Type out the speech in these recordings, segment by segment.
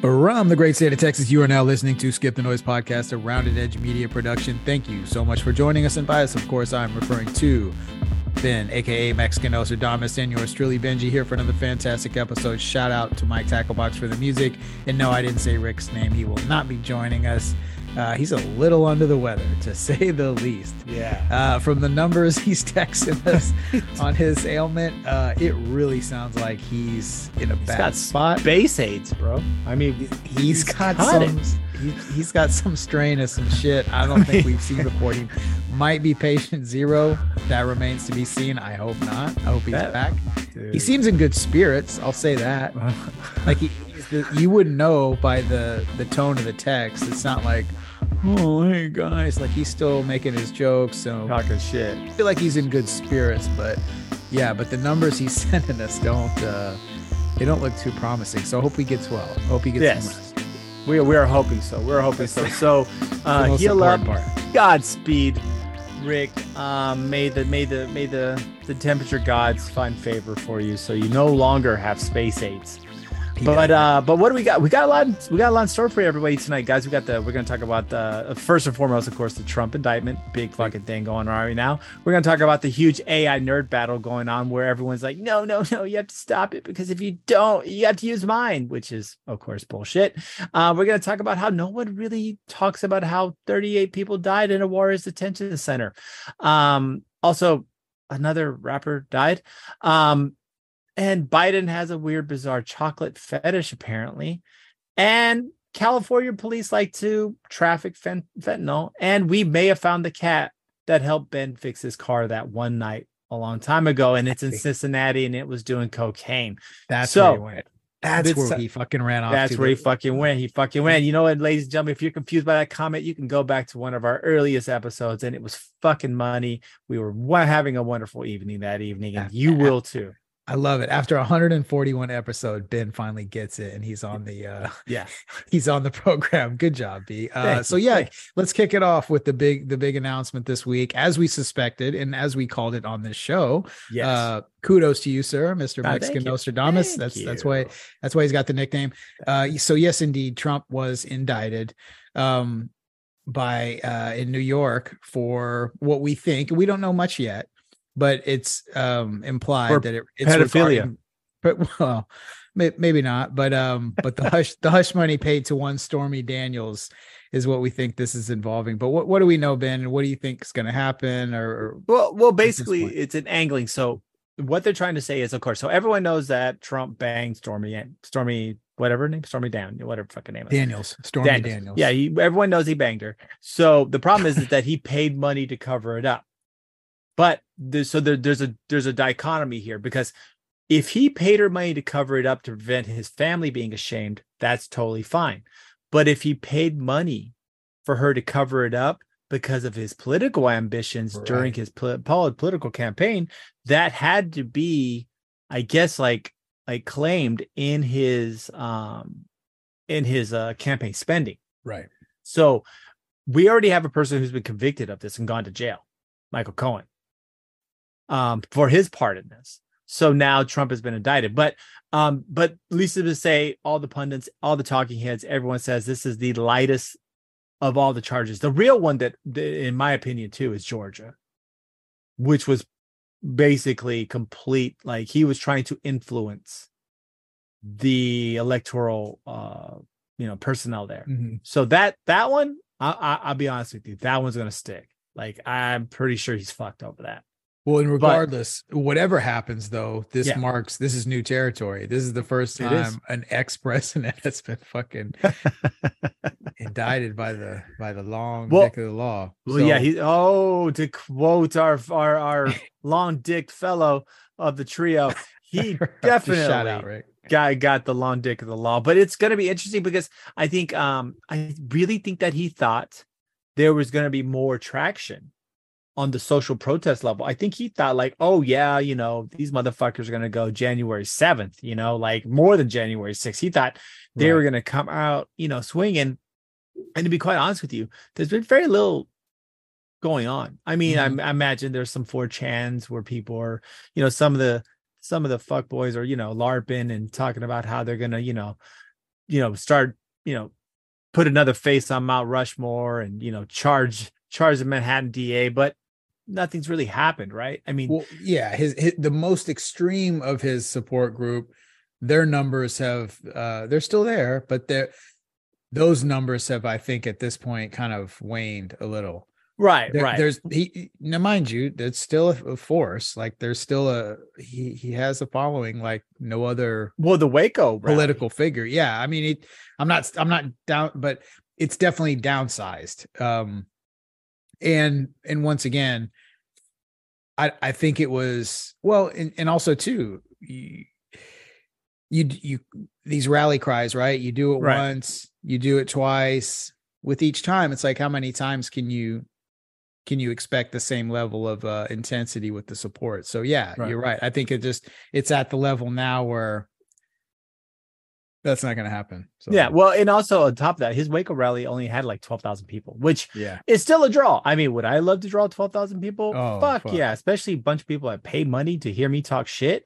From the great state of Texas, you are now listening to Skip the Noise podcast, a rounded edge media production. Thank you so much for joining us. And by us, of course, I'm referring to Ben, aka Mexican Nostradamus, and yours truly, Benji, here for another fantastic episode. Shout out to Mike Tacklebox for the music. And no, I didn't say Rick's name. He will not be joining us. Uh, he's a little under the weather, to say the least. Yeah. Uh, from the numbers he's texting us on his ailment, uh, it really sounds like he's in a He's bad got spot. Base aids, bro. I mean, He's he's got got some. He, he's got some strain of some shit. I don't think we've seen before. He might be patient zero. That remains to be seen. I hope not. I hope he's That- back. Dude. He seems in good spirits. I'll say that. Like he, he's the, you wouldn't know by the the tone of the text. It's not like, oh hey guys. Like he's still making his jokes. So talking shit. I feel like he's in good spirits. But yeah, but the numbers he's sending us don't. uh They don't look too promising. So I hope he gets well. I hope he gets Yes. some rest. We we are hoping so. We're hoping so. So, uh, heal up. part. Godspeed, Rick. Um, may the may the may the the temperature gods find favor for you, so you no longer have space aids. But uh, but what do we got? We got a lot. We got a lot in store for everybody tonight, guys. We got the. We're gonna talk about the first and foremost, of course, the Trump indictment, big fucking thing going on right now. We're gonna talk about the huge AI nerd battle going on, where everyone's like, no, no, no, you have to stop it because if you don't, you have to use mine, which is of course bullshit. Uh, we're gonna talk about how no one really talks about how 38 people died in a Juarez detention center. Um, also, another rapper died. Um, and Biden has a weird, bizarre chocolate fetish, apparently. And California police like to traffic fen- fentanyl. And we may have found the cat that helped Ben fix his car that one night a long time ago. And it's in Cincinnati and it was doing cocaine. That's So, where he went. That's where he fucking ran off. That's where he fucking went. He fucking went. You know what, ladies and gentlemen, if you're confused by that comment, you can go back to one of our earliest episodes and it was fucking money. We were having a wonderful evening that evening, and you will too. I love it. After 141 episode, Ben finally gets it, and he's on the uh Yeah. he's on the program. Good job, B. Uh, so yeah, let's kick it off with the big the big announcement this week, as we suspected and as we called it on this show. Yes. Uh, kudos to you, sir, Mr. Ah, Mexican. Nostradamus. Thank that's that's why that's why he's got the nickname. Uh, so yes, indeed, Trump was indicted um, by uh, in New York for what we think. We don't know much yet, but it's um, implied For that it, it's pedophilia. But well, may, maybe not. But um, but the hush the hush money paid to one Stormy Daniels is what we think this is involving. But what what do we know, Ben? And what do you think is going to happen? Or, or Well, well, basically, it's an angling. So what they're trying to say is, of course, so everyone knows that Trump banged Stormy Stormy, whatever name, Stormy Down, whatever fucking name. is. Daniels, Stormy Daniels. Yeah, he, everyone knows he banged her. So the problem is that he paid money to cover it up. But there's, so there, there's a there's a dichotomy here because if he paid her money to cover it up to prevent his family being ashamed, that's totally fine. But if he paid money for her to cover it up because of his political ambitions during his pol- political campaign, that had to be, I guess, like like claimed in his um in his uh campaign spending. right. So we already have a person who's been convicted of this and gone to jail, Michael Cohen, um, for his part in this. So now Trump has been indicted. But um, but Lisa to say all the pundits, all the talking heads, everyone says this is the lightest of all the charges. The real one that, in my opinion, too, is Georgia, which was basically complete. Like he was trying to influence the electoral, uh, you know, personnel there. Mhm. So that that one, I, I, I'll be honest with you, that one's gonna stick. Like I'm pretty sure he's fucked over that. Well, and regardless, whatever happens, though, this Yeah. marks this is new territory. This is the first time an ex president has been fucking indicted by the by the long Well- dick of the law. Well, yeah, he oh to quote our our our long dick fellow of the trio, he definitely out, right? guy got the long dick of the law. But it's gonna be interesting because I think um I really think that he thought there was gonna be more traction on the social protest level. I think he thought like, oh yeah, you know, these motherfuckers are gonna go January 7th, you know, like more than January 6th. He thought they were gonna come out, you know, swinging. And to be quite honest with you, there's been very little going on. I mean, Mhm. I, I imagine there's some 4chans where people are, you know, some of the some of the fuck boys are, you know, LARPing and talking about how they're gonna, you know, you know, start, you know, put another face on Mount Rushmore and, you know, charge charge the Manhattan DA, but nothing's really happened, right? I mean, well, yeah, his, his the most extreme of his support group, their numbers have uh they're still there, but they're those numbers have, I think, at this point kind of waned a little. Right, There- right. There's he now, mind you, it's still a, a force. Like there's still a he he has a following like no other well, the Waco rally. political figure. Yeah, I mean, it, I'm not I'm not down, but it's definitely downsized. Um, and and once again, I I think it was well, and, and also too, you, you you these rally cries, right? You do it Right. once, you do it twice. With each time, it's like how many times can you can you expect the same level of uh, intensity with the support? So yeah, Right. you're right. I think it just it's at the level now where that's not going to happen. So Yeah, well, and also on top of that, his Waco rally only had like twelve thousand people, which yeah, is still a draw. I mean, would I love to draw twelve thousand people? Oh, fuck, fuck. yeah, especially a bunch of people that pay money to hear me talk shit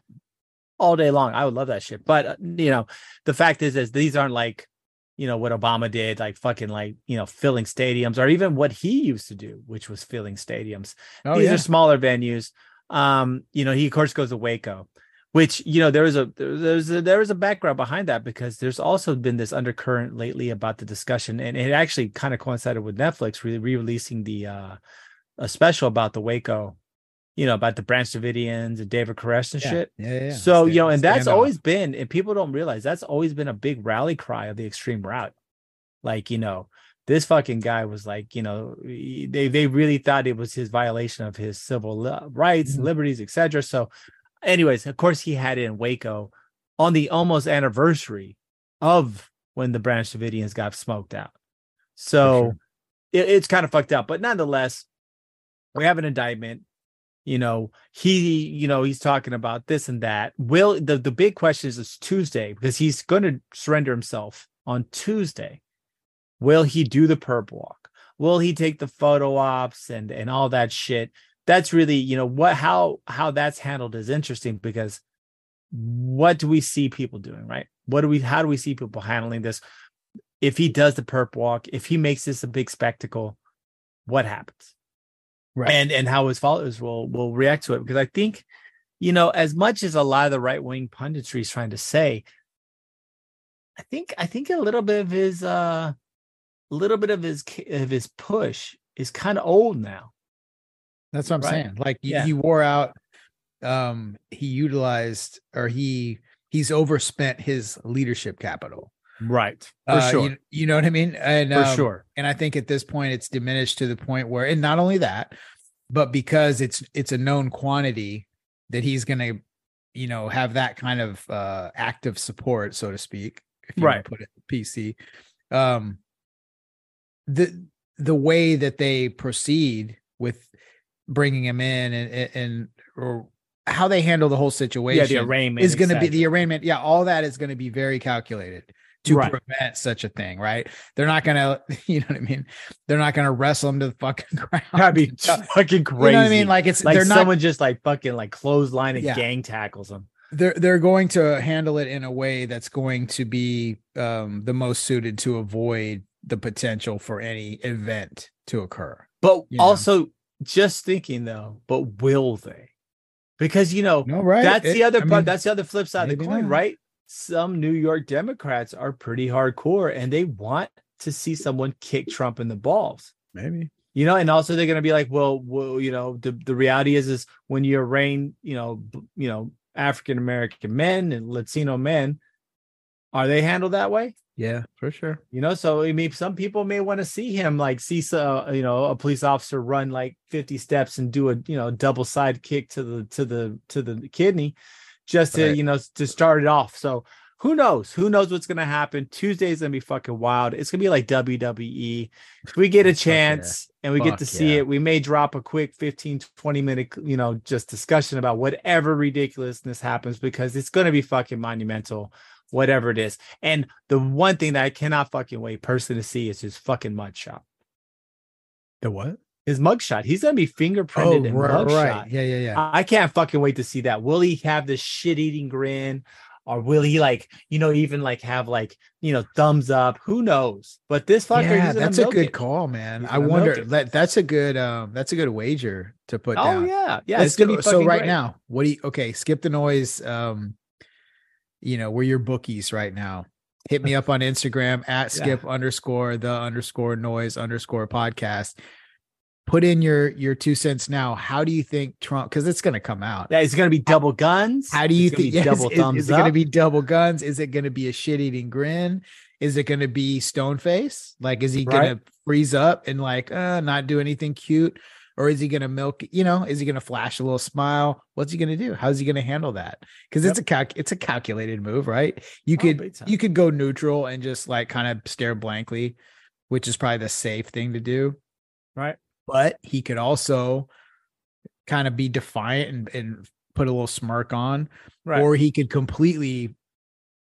all day long. I would love that shit. But uh, you know, the fact is, is these aren't like you know what Obama did, like fucking like you know filling stadiums, or even what he used to do, which was filling stadiums. oh These yeah, are smaller venues. Um, you know, he of course goes to Waco, which you know there was a there's a there was a background behind that because there's also been this undercurrent lately about the discussion, and it actually kind of coincided with Netflix re- re-releasing the uh a special about the Waco, you know, about the Branch Davidians and David Koresh and yeah, shit. yeah, yeah. So, you know, and that's standoff. always been, and people don't realize that's always been a big rally cry of the extreme route. Like, you know, this fucking guy was like, you know, he- they they really thought it was his violation of his civil li- rights, Mhm. liberties, etc. So, anyways, of course, he had it in Waco on the almost anniversary of when the Branch Davidians got smoked out. So sure. it, it's kind of fucked up, but nonetheless, we have an indictment. You know, he, you know, he's talking about this and that. Will the the big question is it's Tuesday because he's going to surrender himself on Tuesday. Will he do the perp walk? Will he take the photo ops and and all that shit? That's really, you know, what how how that's handled is interesting because what do we see people doing, right? What do we how do we see people handling this? If he does the perp walk, if he makes this a big spectacle, what happens? Right. And and how his followers will will react to it. Because I think, you know, as much as a lot of the right wing punditry is trying to say, I think I think a little bit of his uh a little bit of his of his push is kind of old now. That's what I'm Right. saying. Like Yeah. he wore out. Um, he utilized or he he's overspent his leadership capital. Right. For Uh, sure. You, you know what I mean? And For um, sure. And I think at this point it's diminished to the point where, and not only that, but because it's it's a known quantity that he's gonna, you know, have that kind of uh active support, so to speak, if you Right. put it PC. Um the the way that they proceed with bringing him in and and, and or how they handle the whole situation Yeah, the arraignment is going to be the arraignment. Yeah, all that is going to be very calculated to Right. prevent such a thing, right? They're not going to, you know what I mean? They're not going to wrestle him to the fucking ground. That'd be You know fucking crazy. what I mean? Like it's like they're not someone just like fucking like clothesline and Yeah. gang tackles him. they're they're going to handle it in a way that's going to be um the most suited to avoid the potential for any event to occur. But You know. Just thinking though, but will they? Because you know, No, right? that's It- the other I part. mean, that's the other flip side of the coin, not. right? Some New York Democrats are pretty hardcore and they want to see someone kick Trump in the balls. maybe. You know, and also they're going to be like, well, well, you know, the, the reality is, is when you arraign, you know, you know, African American men and Latino men, are they handled that way? Yeah, for sure. You know, so I mean, some people may want to see him like see, so, uh, you know, a police officer run like 50 steps and do a, you know, double side kick to the to the to the kidney, just to Right. you know to start it off. So who knows? Who knows what's gonna happen? Tuesday's gonna be fucking wild. It's gonna be like WWE. If we get a Fuck yeah. chance and we get to see yeah. it, we may drop a quick 15, 20 minute, you know, just discussion about whatever ridiculousness happens because it's gonna be fucking monumental whatever it is. And the one thing that I cannot fucking wait personally to see is his fucking mugshot. The what? His mugshot. He's gonna be fingerprinted Oh, in right, mugshot. right. Yeah, yeah, yeah. I can't fucking wait to see that. Will he have this shit eating grin? or will he like you know even like have like you know thumbs up? Who knows? But this fucker, yeah, that's a good it. call, man. I wonder that that's a good um that's a good wager to put Oh down. yeah, yeah. Let's it's gonna do- be so right great. now. What do you okay? Skip the noise. Um, you know, we're your bookies right now. Hit me up on Instagram at skip underscore the underscore noise underscore podcast. Put in your your two cents now. How do you think Trump? Because it's going to come out. Yeah, it's gonna be double guns. How do you think? yes, double is, thumbs is it going to be double guns? Is it going to be a shit eating grin? Is it going to be stone face? Like, is he going to freeze up and like uh, not do anything cute? Or is he going to milk? You know, is he going to flash a little smile? What's he going to do? How's he going to handle that? Because it's a calc, it's a calculated move, right? You Oh, could you could go neutral and just like kind of stare blankly, which is probably the safe thing to do. right? But he could also kind of be defiant and, and put a little smirk on Right. or he could completely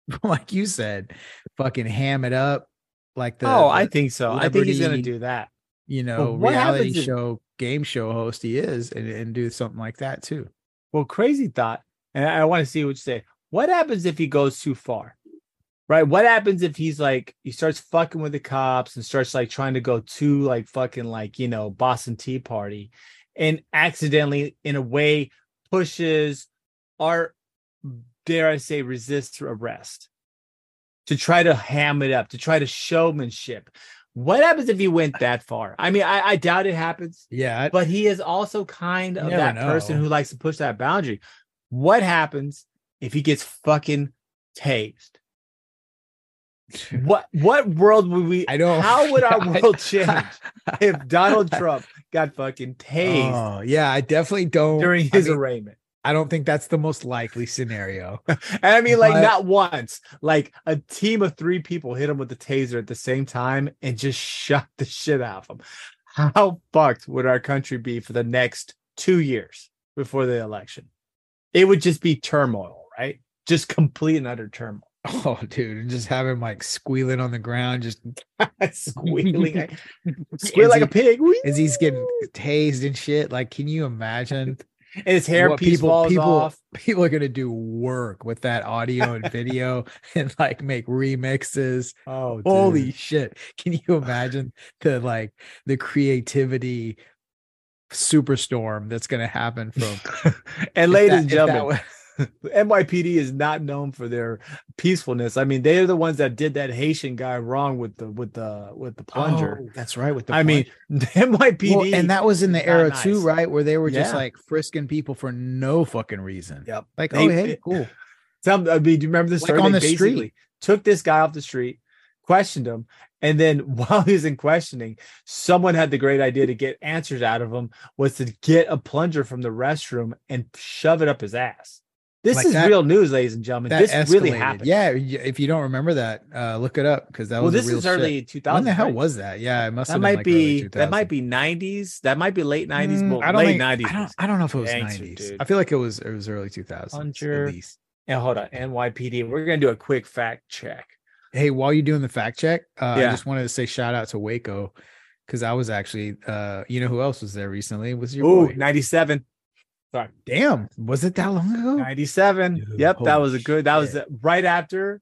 like you said fucking ham it up like the oh, I think so. I think he's gonna do that. you know reality happens if- show game show host he is and, and do something like that too Well, crazy thought, and I, want to see what you say. What happens if he goes too far? Right? What happens if he's like he starts fucking with the cops and starts like trying to go too like fucking like you know Boston Tea Party, and accidentally in a way pushes or dare I say resists arrest to try to ham it up to try to showmanship. What happens if he went that far? I mean, I, I doubt it happens yeah but he is also kind of that person who likes to push that boundary. What happens if he gets fucking tased? What what world would we I don't- how would our I- world change if Donald Trump got fucking tased oh yeah i definitely don't during I his mean, arraignment? I don't think that's the most likely scenario And I mean like But- not once, like a team of three people hit him with the taser at the same time and just shot the shit out of him. How fucked would our country be for the next two years before the election? It would just be turmoil, right? Just complete and utter turmoil. oh dude and just have him like squealing on the ground just Squealing, squeal like a pig. Whee! as he's getting tased and shit like can you imagine and his hair piece falls off. people are gonna do work with that audio and video and like make remixes. Oh, Holy dude. shit. Can you imagine the like the creativity superstorm that's gonna happen from and ladies and gentlemen, NYPD is not known for their peacefulness. I mean, they're the ones that did that Haitian guy wrong with the with the with the plunger. Oh, that's right with the I mean. NYPD. Well, and that was in the era not too, right? Where they were just Yeah. like frisking people for no fucking reason. Yep. Like, They- oh hey, they- cool. Some, I mean, do you remember the Like story? on They the street. Took this guy off the street, questioned him, and then while he was in questioning, someone had the great idea to get answers out of him was to get a plunger from the restroom and shove it up his ass. This Like is that- real news, ladies and gentlemen. This escalated. really happened. Yeah, if you don't remember that, uh, look it up because that Well, was a this is early 2000s. When the hell was that? Yeah, it must that have might been like early be that might 2000s. be 90s. That might be late 90s. Mm, I don't late 90s. I don't, I don't know if it was 90s. I feel like it was it was early 2000s Plunger. at least. And hold on, NYPD. We're gonna do a quick fact check. Hey, while you're doing the fact check, uh, Yeah. I just wanted to say shout out to Waco because I was actually, uh, you know, who else was there recently? Was your boy? 97. Sorry. Damn, was it that long ago? 97. Dude, yep, that was a good. That was shit. the- right after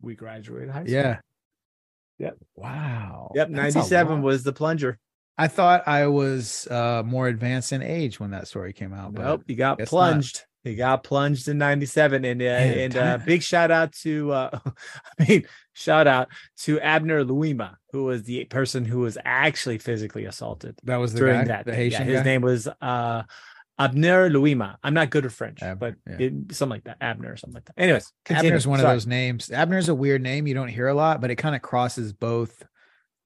we graduated high school. Yeah. Yep. Wow. Yep, That's 97 was the plunger. I thought I was uh more advanced in age when that story came out. But Nope, he got guess not. plunged. He got plunged in 97. And uh, Man, and uh, big shout out to uh I mean, shout out to Abner Louima, who was the person who was actually physically assaulted that was the during guy, that. the thing. Yeah, Haitian his guy? name was uh Abner Louima. I'm not good at French, Ab- but yeah. it, something like that. Abner or something like that. Anyways, continue. Abner's one Sorry. of those names. Abner's a weird name you don't hear a lot, but it kind of crosses both.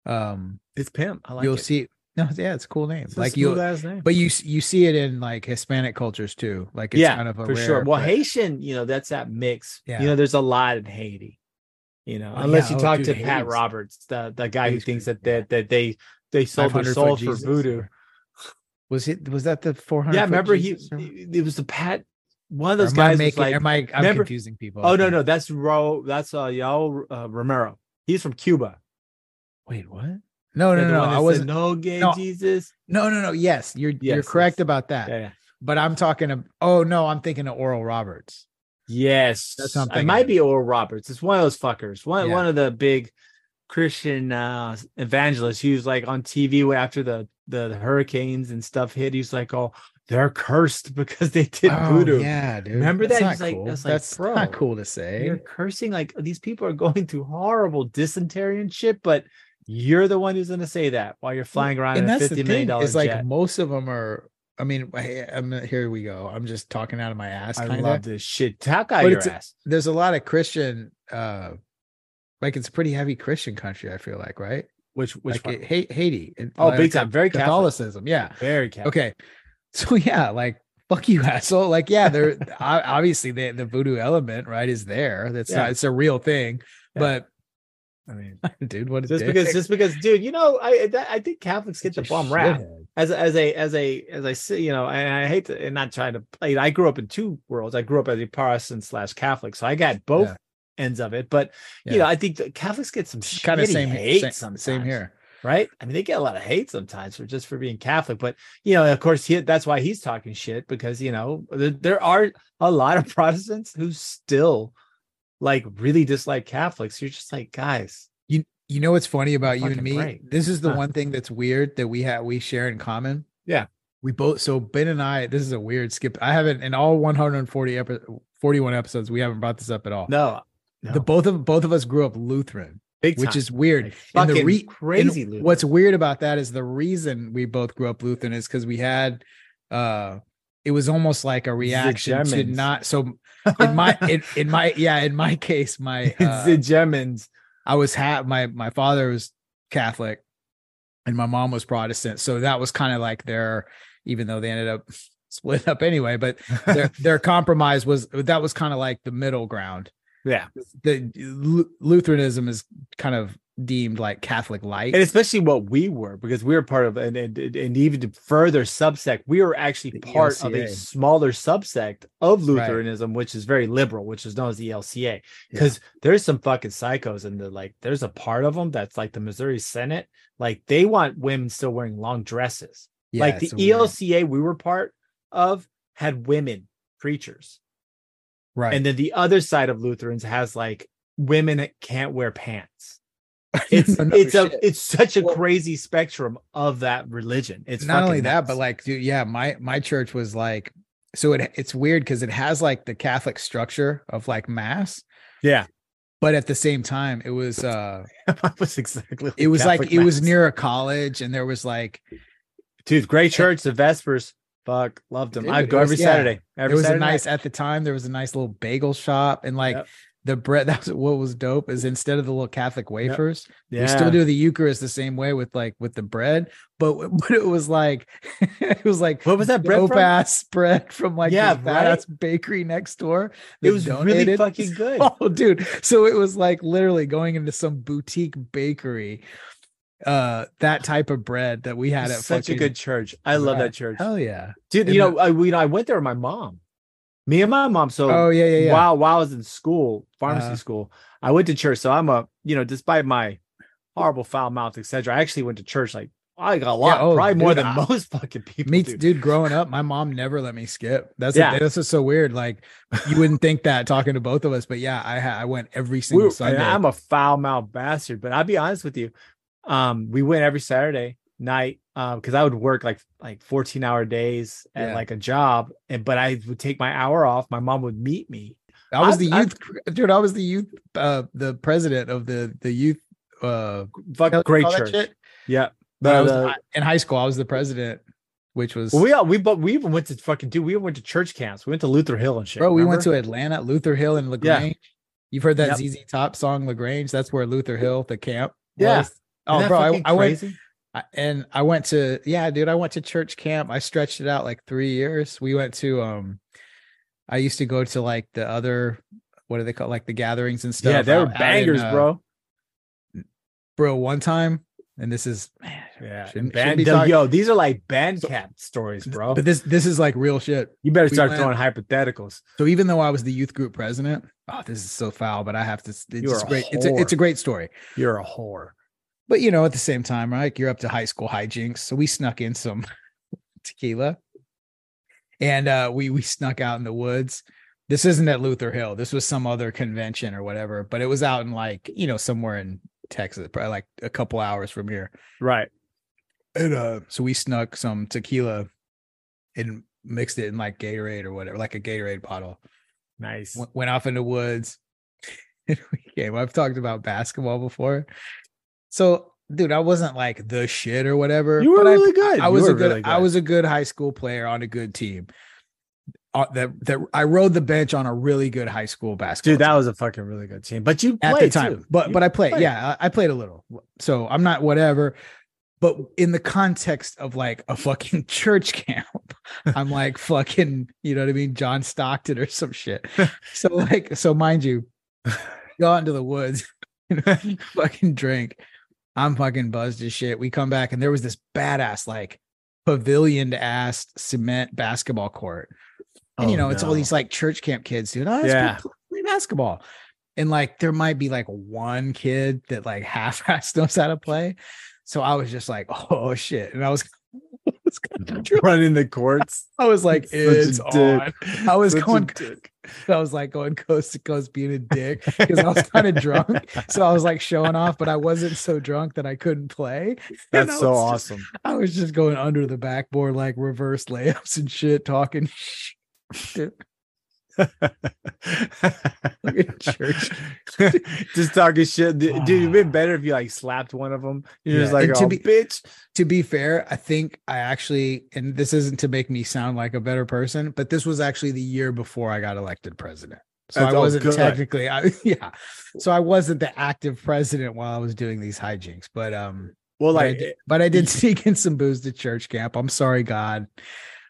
Um, It's pimp. I like it. you'll it. see. No, yeah, it's a cool name. It's like you, name. but you you see it in like Hispanic cultures too. Like it's yeah, kind of a for rare, sure. Well, but- Haitian, you know, that's that mix. Yeah. You know, there's a lot in Haiti. You know, Oh, unless yeah. you Oh, talk dude, to Pat Roberts, the the guy who thinks crazy, that that, that they they sold their soul for voodoo. or- Was it? Was that the four hundred? Yeah, remember he it was the Pat. One of those am guys was making? like, am I? I'm remember- confusing people. oh no no, that's Ro, that's uh Yao uh, Romero. He's from Cuba. Wait, what? No, Yeah, no, no. I wasn't. no gay no. Jesus. No, no, no. Yes, you're you're correct yes. about that. Yeah, yeah. But I'm talking. Of, oh no, I'm thinking of Oral Roberts. Yes, That's I'm it might be Oral Roberts. It's one of those fuckers. One one of the big Christian uh evangelists. He was like on TV after the the hurricanes and stuff hit. He's like, "Oh, they're cursed because they did Oh, voodoo." yeah, dude. Remember That's that? He's like- cool. that's like, That's bro, not cool to say. You're cursing like these people are going through horrible dysentery and shit, but you're the one who's going to say that while you're flying around and in a fifty million dollars dollar is like most of them are. I mean, I, I'm here. We go. I'm just talking out of my ass. I Kinda. love this shit. Talk out But your ass. There's a lot of Christian. uh Like it's a pretty heavy Christian country. I feel like, right? Which which like it, eh, Ha- Haiti. and, Oh, like, big time. Very Catholic. Catholicism. Yeah. Very Catholic. Okay. So yeah, like fuck you, asshole. Like yeah, there obviously the the voodoo element right is there. That's Yeah. not. It's a real thing. Yeah. But I mean, dude, what is just dick. because just because, dude, you know, I that, I think Catholics get the bum rap. as a- as a as a as I say, you know, and I hate to and not trying to play. I grew up in two worlds. I grew up as a Protestant slash Catholic, so I got both Yeah. Ends of it. But you know, I think the Catholics get some Kind of same hate same, sometimes. same here. right? I mean, they get a lot of hate sometimes for just for being Catholic, but you know, of course, he, that's why he's talking shit because you know there, there are a lot of Protestants who still like really dislike Catholics. You're just like, guys, You you know what's funny about you and me? This is the Huh. one thing that's weird that we have we share in common. Yeah. We both so Ben and I, this is a weird skip. I haven't in all 140 epi- 41 episodes, we haven't brought this up at all. no, no. The both of both of us grew up Lutheran, big which is weird. Like, and the re- crazy. And Lutheran. what's weird about that is the reason we both grew up Lutheran is because we had uh it was almost like a reaction to not so in my in, in my yeah in my case my uh, the Germans. I was ha- my my father was Catholic and my mom was Protestant so that was kind of like their even though they ended up split up anyway but their their compromise was that was kind of like the middle ground yeah, the Lu- Lutheranism is kind of deemed like Catholic light and especially what we were because we were part of and and, and even to further subsect, we were actually The part of a smaller subsect of Right. Lutheranism, which is very liberal, which is known as the LCA. Because there's some fucking psychos in the like, there's a part of them that's like the Missouri Synod, like they want women still wearing long dresses. Yeah, like the it's a weird- ELCA we were part of had women preachers. Right And then the other side of Lutherans has like women that can't wear pants. It's no it's a it's such a Well- crazy spectrum of that religion. It's not only fucking that, but like, dude, yeah, my my church was like, so it it's weird because it has like the Catholic structure of like mass, yeah, but at the same time, it was uh, it was exactly. it was like Catholic it was near a college, and there was like dude, great church. The Vespers, fuck, loved them. I'd go every yeah. Saturday. Every there was Saturday a nice night. at the time there was a nice little bagel shop, and like Yep. the bread. That's what was dope is instead of the little Catholic wafers, Yeah, we still do the Eucharist the same way with like with the bread, but but it was like it was like What was that bread from? ass bread from like Yeah, this right? bakery next door. It was really fucking good. Oh, dude. So it was like literally going into some boutique bakery. Uh, that type of bread that we had at such a good church. I love that church, Hell yeah. dude. You know, I, we, you know, I went there with my mom. Me and my mom. So Oh yeah, yeah, yeah. while while I was in school, pharmacy Uh-huh. school, I went to church. So I'm a, you know, despite my horrible foul mouth, etc. I actually went to church like I got a lot, oh, probably more than I- most fucking people. Me, do. dude. Growing up, my mom never let me skip. That's Yeah. yeah. This is so weird. Like you wouldn't think that talking to both of us, but yeah, I I went every single and Sunday. I'm a foul mouth bastard, but I'll be honest with you. Um, we went every Saturday night um because I would work like like 14 hour days at Yeah. like a job, and but I would take my hour off. My mom would meet me. I was I've- the youth, dude. I was the youth, uh, the president of the the youth. Uh, Fuck, what do you great church. Yeah. When I was the- in high school. I was the president, which was Well, we all we but we even went to fucking dude. We went to church camps. We went to Luther Hill and shit. bro. We went to Atlanta, Luther Hill, and La Grange. You've heard that Yep. ZZ Top song, La Grange. That's where Luther Hill, the camp. Yeah. was. Oh, bro, I, I went and I went to yeah, dude. I went to church camp. I stretched it out like three years. We went to um, I used to go to like the other what do they call like the gatherings and stuff. Yeah, they were out- out in, bangers, uh, bro. Bro, one time, and this is man, Yeah, shouldn't- band, shouldn't yo, talking- yo, these are like band So- camp stories, bro. but this this is like real shit. You better we start went- throwing hypotheticals. So even though I was the youth group president, oh, this is so foul, but I have to. It's You're a great. It's a, it's a great story. You're a whore. But you know, at the same time, right? You're up to high school hijinks. So we snuck in some tequila. And uh we we snuck out in the woods this isn't at Luther Hill. This was some other convention or whatever, but it was out in like, you know, somewhere in Texas, probably like a couple hours from here. Right. And uh, so we snuck some tequila and mixed it in like Gatorade or whatever, like a Gatorade bottle. Nice. W- went off in the woods. and we came. I've talked about basketball before. So, dude, I wasn't like the shit or whatever. You were but I- really good. I You was a good, really I was a good high school player on a good team. Uh, that that I rode the bench on a really good high school basketball. Dude, that team was a fucking really good team. But you at played the time. too. But You but I played. played. Yeah, I, I played a little. So I'm not whatever. But in the context of like a fucking church camp, I'm like fucking, you know what I mean, John Stockton or some shit. So like, so mind you, go out into the woods, fucking drink. I'm fucking buzzed as shit. We come back and there was this badass like pavilioned ass cement basketball court. And oh, you Oh, know, it's all these like church camp kids, dude. Oh, Yeah. play, basketball. And like there might be like one kid that like half-ass knows how to play. So I was just like, oh shit. And I was, was, kinda drunk. running the courts. I was like, Such a it's dick. on. I was Such going. I was like going coast to coast being a dick because I was kind of drunk. So I was like showing off, but I wasn't so drunk that I couldn't play. That's so was just- awesome. I was just going under the backboard, like reverse layups and shit, talking shit. Fucking church. just talking shit, dude. dude, It'd been better if you like slapped one of them. You're just like, and to oh, be- bitch. to be fair, I think I actually, and this isn't to make me sound like a better person, but this was actually the year before I got elected president. So That's- I wasn't technically, I, yeah. So I wasn't the active president while I was doing these hijinks, but um, Well, but I like, did, but I did sneak in some booze to church camp. I'm sorry, God.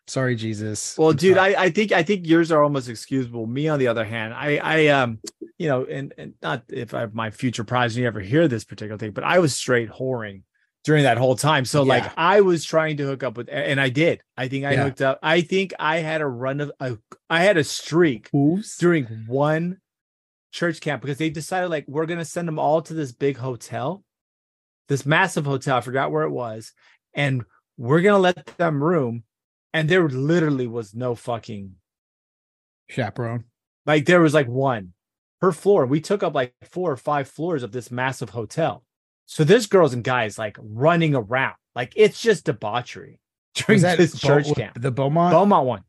Sorry, Jesus. Well, I'm dude, sorry. I, I think I think yours are almost excusable. Me, on the other hand, I I um, you know, and and not if I my future prize progeny ever hear this particular thing, but I was straight whoring during that whole time. So like I was trying to hook up with, and I did. I think I Yeah. hooked up. I think I had a run of a, I had a streak Oops. during one church camp because they decided like we're gonna send them all to this big hotel, this massive hotel. I forgot where it was, and we're gonna let them room. And there literally was no fucking chaperone. like there was like one per floor. We took up like four or five floors of this massive hotel. So there's girls and guys like running around. Like it's just debauchery during that this church camp. The Beaumont, Beaumont one.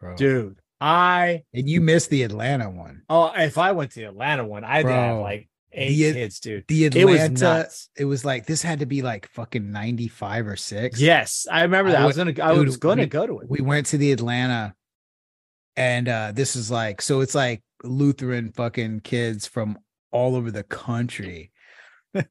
Bro. Dude, I and you missed the Atlanta one. oh if I went to the Atlanta one, I'd have like eight the- kids, dude. The It was Atlanta, nuts. it was like this had to be like fucking 95 or 6. Yes, I remember that. I, was gonna I dude, was gonna we- go to it. we went to the Atlanta and uh this is like so it's like Lutheran fucking kids from all over the country. this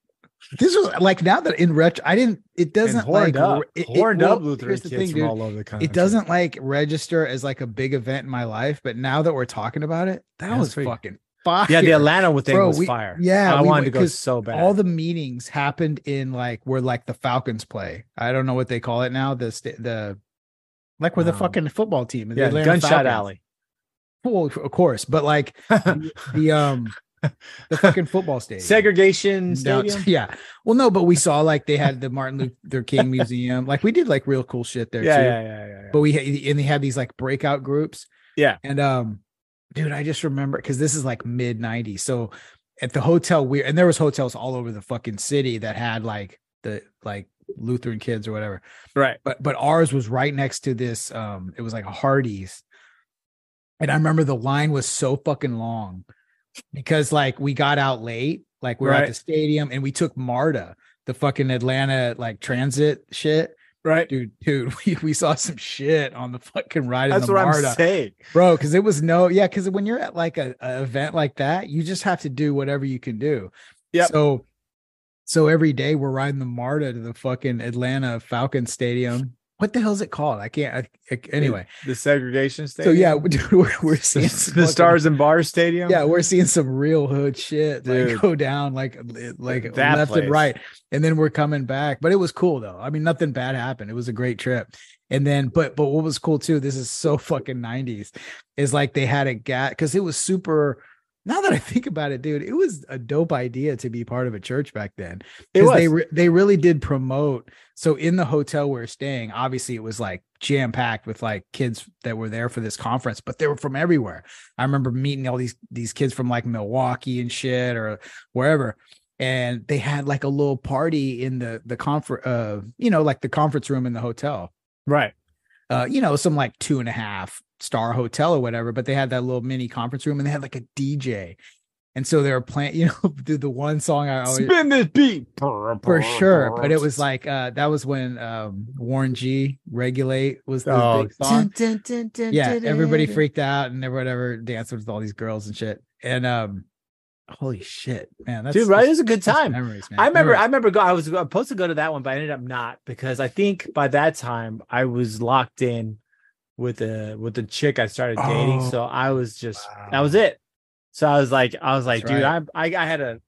was like now that in retro I didn't it doesn't like up, it, it- horned well, up Lutheran kids thing, from all over the country. It doesn't like register as like a big event in my life, but now that we're talking about it, that was pretty- fucking fire. Yeah, the Atlanta thing Bro, was we- fire. yeah, I we wanted went- to go so bad. all the meetings happened in like where like the Falcons play. I don't know what they call it now. The the like where the Um, fucking football team. the yeah, Atlanta gunshot Falcons. alley. Well, of course, but like the, the um the fucking football stadium. Segregation No, yeah. Well, no, but we saw like they had the Martin Luther King Museum. Like we did like real cool shit there yeah, too. yeah, yeah, yeah, yeah. But we and they had these like breakout groups. Yeah. And um, dude, I just remember because this is like mid '90s. So at the hotel we and there was hotels all over the fucking city that had like the like Lutheran kids or whatever. right. But but ours was right next to this. Um, it was like a Hardee's, and I remember the line was so fucking long because like we got out late, like we were at Right. the stadium, and we took MARTA, the fucking Atlanta like transit shit Right. dude, dude, we, we saw some shit on the fucking ride in That's the what MARTA, I'm saying. bro. Because it was no, yeah. Because when you're at like a, a event like that, you just have to do whatever you can do. yeah So, so every day we're riding the MARTA to the fucking Atlanta Falcon Stadium. What the hell is it called? I can't. I, I- anyway, The segregation stadium. so yeah, dude, we're, we're seeing the, Stars and Bars Stadium. yeah, we're seeing some real hood shit like go down like like That left place. and right, and then we're coming back. But it was cool though. I mean, nothing bad happened. It was a great trip. And then, but but what was cool too? This is so fucking nineties. Is like they had a gat because it was super now that I think about it, dude, it was a dope idea to be part of a church back then. It Because was. they re- they really did promote. So in the hotel we are staying, obviously it was like jam packed with like kids that were there for this conference, but they were from everywhere. I remember meeting all these these kids from like Milwaukee and shit or wherever, and they had like a little party in the the conference, uh, you know, like the conference room in the hotel. right. Uh, you know, some like two and a half star hotel or whatever, but they had that little mini conference room and they had like a DJ. And so they were playing, you know, the, the one song I always Spin this beat for sure. But it was like uh that was when um Warren G regulate was the Oh, big song. Yeah, everybody freaked out and they whatever danced with all these girls and shit. And um holy shit, man. That's Dude, right? It was a good time. Memories, man. I remember, I remember, go, I was supposed to go to that one, but I ended up not because I think by that time I was locked in with a with the chick I started dating. Oh, So I was just that was it. So I was like, I was like, That's dude, right. I, I I had a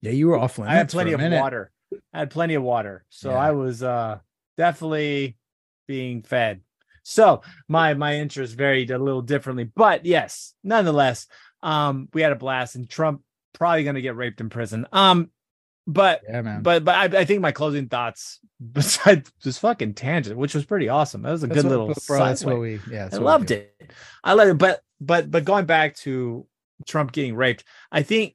yeah, you were off limits. I had plenty of minute. water. I had plenty of water. So Yeah. I was uh definitely being fed. So my my interest varied a little differently, but yes, nonetheless, um, we had a blast, and Trump probably going to get raped in prison. Um, but Yeah, but but I, I think my closing thoughts, besides this fucking tangent, which was pretty awesome. That was a That's good what- little. bro, that's what we yeah, I loved it. I loved it. But but but going back to Trump getting raped, I think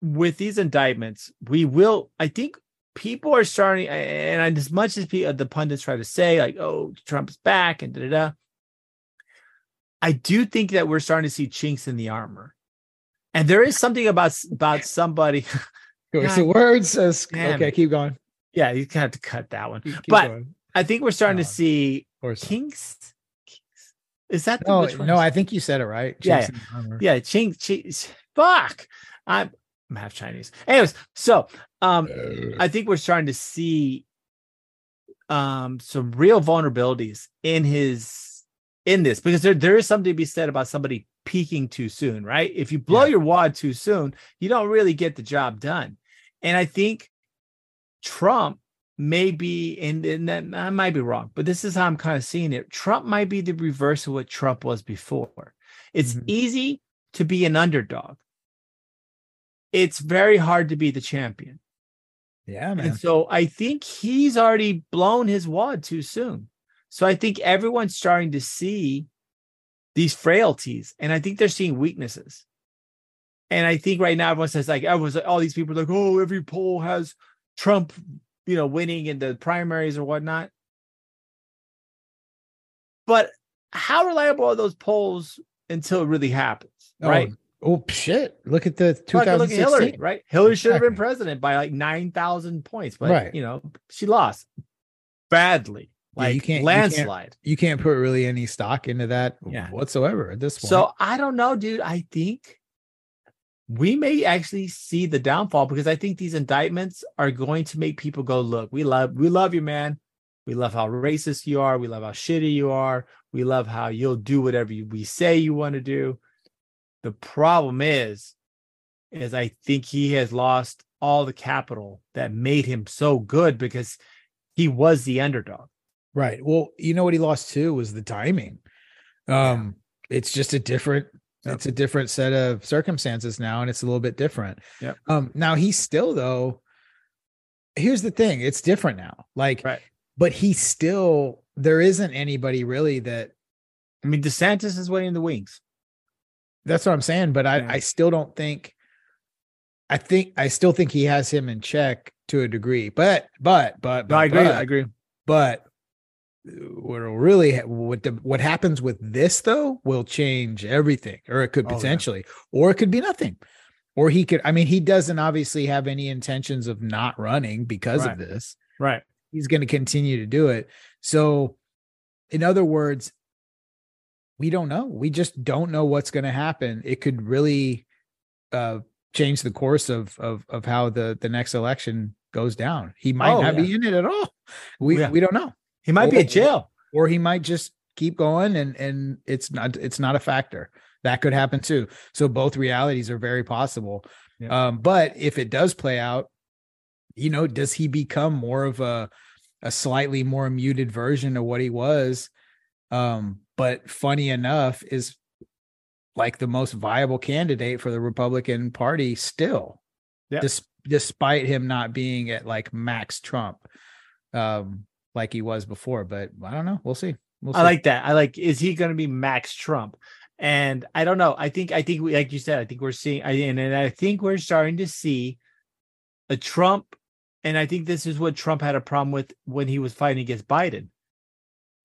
with these indictments, we will. I think people are starting, and as much as people, the pundits try to say like, "Oh, Trump's back," and da da da. I do think that we're starting to see chinks in the armor, and there is something about about somebody. Okay, so words says Damn. okay, keep going. yeah, you kind of have to cut that one. Keep, keep But- going. I think we're starting to see kinks. kinks. Is that no, no, I think you said it right. Yeah, Chinks in the armor. Yeah, ching, ching, fuck. I'm, I'm half Chinese. Anyways, so um, I think we're starting to see um some real vulnerabilities in his in this because there there is something to be said about somebody peaking too soon, right? If you blow Yeah. your wad too soon, you don't really get the job done. And I think Trump may be, and, and that I might be wrong, but this is how I'm kind of seeing it. Trump might be the reverse of what Trump was before. It's Mhm. easy to be an underdog. It's very hard to be the champion. yeah, man. And so I think he's already blown his wad too soon. So I think everyone's starting to see these frailties and I think they're seeing weaknesses. And I think right now everyone says like everyone's like all these people are like, oh, every poll has Trump, you know, winning in the primaries or whatnot. But how reliable are those polls until it really happens? Oh, Right. Oh, shit! Look at the Fuck, look at Hillary, 2016. right? Hillary should have been president by like nine thousand points, but Right. you know she lost badly, Yeah, like you can't- you can't- landslide. You can't put really any stock into that Yeah. whatsoever at this point. So I don't know, dude. I think we may actually see the downfall because I think these indictments are going to make people go, look, we love, we love you, man. We love how racist you are. We love how shitty you are. We love how you'll do whatever you, we say you want to do. The problem is, is I think he has lost all the capital that made him so good because he was the underdog. Right. Well, you know what he lost too was the timing. Um, it's just a different Yep. it's a different set of circumstances now, and it's a little bit different. Yeah. Um, now he's still though. Here's the thing, it's different now. Like, Right. but he still there isn't anybody really that I mean, DeSantis is waiting in the wings. that's what I'm saying, but I, Yeah. I still don't think I think I still think he has him in check to a degree. But but but, No, I agree. but- I agree. but what'll really ha- what the, what happens with this though will change everything or it could Oh, yeah. potentially or it could be nothing. Or he could i mean he doesn't obviously have any intentions of not running because Right. of this. Right. he's going to continue to do it. So in other words we don't know. We just don't know what's going to happen. It could really uh change the course of of of how the the next election goes down. He might Oh, not be in it at all. We Yeah. we don't know He might be Or- in jail. or he might just keep going and and it's not it's not a factor that could happen too so both realities are very possible Yeah. um but if it does play out you know does he become more of a a slightly more muted version of what he was um but funny enough is like the most viable candidate for the Republican Party still, Yeah. Des- despite him not being at like max Trump, um, like he was before. But I don't know. We'll see. We'll see. I like that. I like. Is he going to be Max Trump? And I don't know. I think. I think. We, like you said, I think we're seeing. I, and, and I think we're starting to see a Trump. And I think this is what Trump had a problem with when he was fighting against Biden.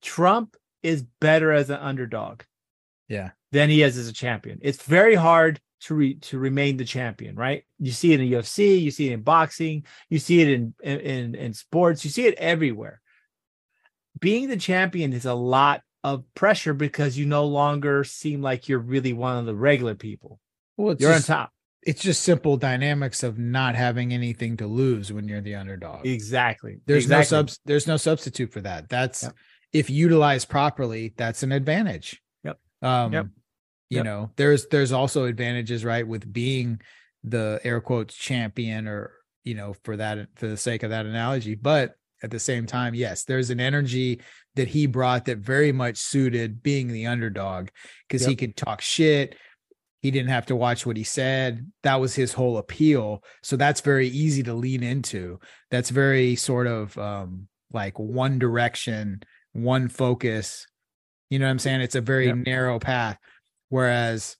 Trump is better as an underdog yeah, than he is as a champion. It's very hard to re, to remain the champion, right? You see it in UFC, you see it in boxing, you see it in in in, in sports, you see it everywhere. Being the champion is a lot of pressure because you no longer seem like you're really one of the regular people. well, it's You're just, on top. it's just simple dynamics of not having anything to lose when you're the underdog. Exactly. There's exactly. no subs. There's no substitute for that. That's Yep. if utilized properly, that's an advantage. Yep. Um, Yep. You Yep. know, there's there's also advantages, right, with being the air quotes champion, or you know, for that for the sake of that analogy. But at the same time, yes, there's an energy that he brought that very much suited being the underdog because he could talk shit. He didn't have to watch what he said. That was his whole appeal. So that's very easy to lean into. That's very sort of um like one direction, one focus. You know what I'm saying? It's a very Yep. narrow path. Whereas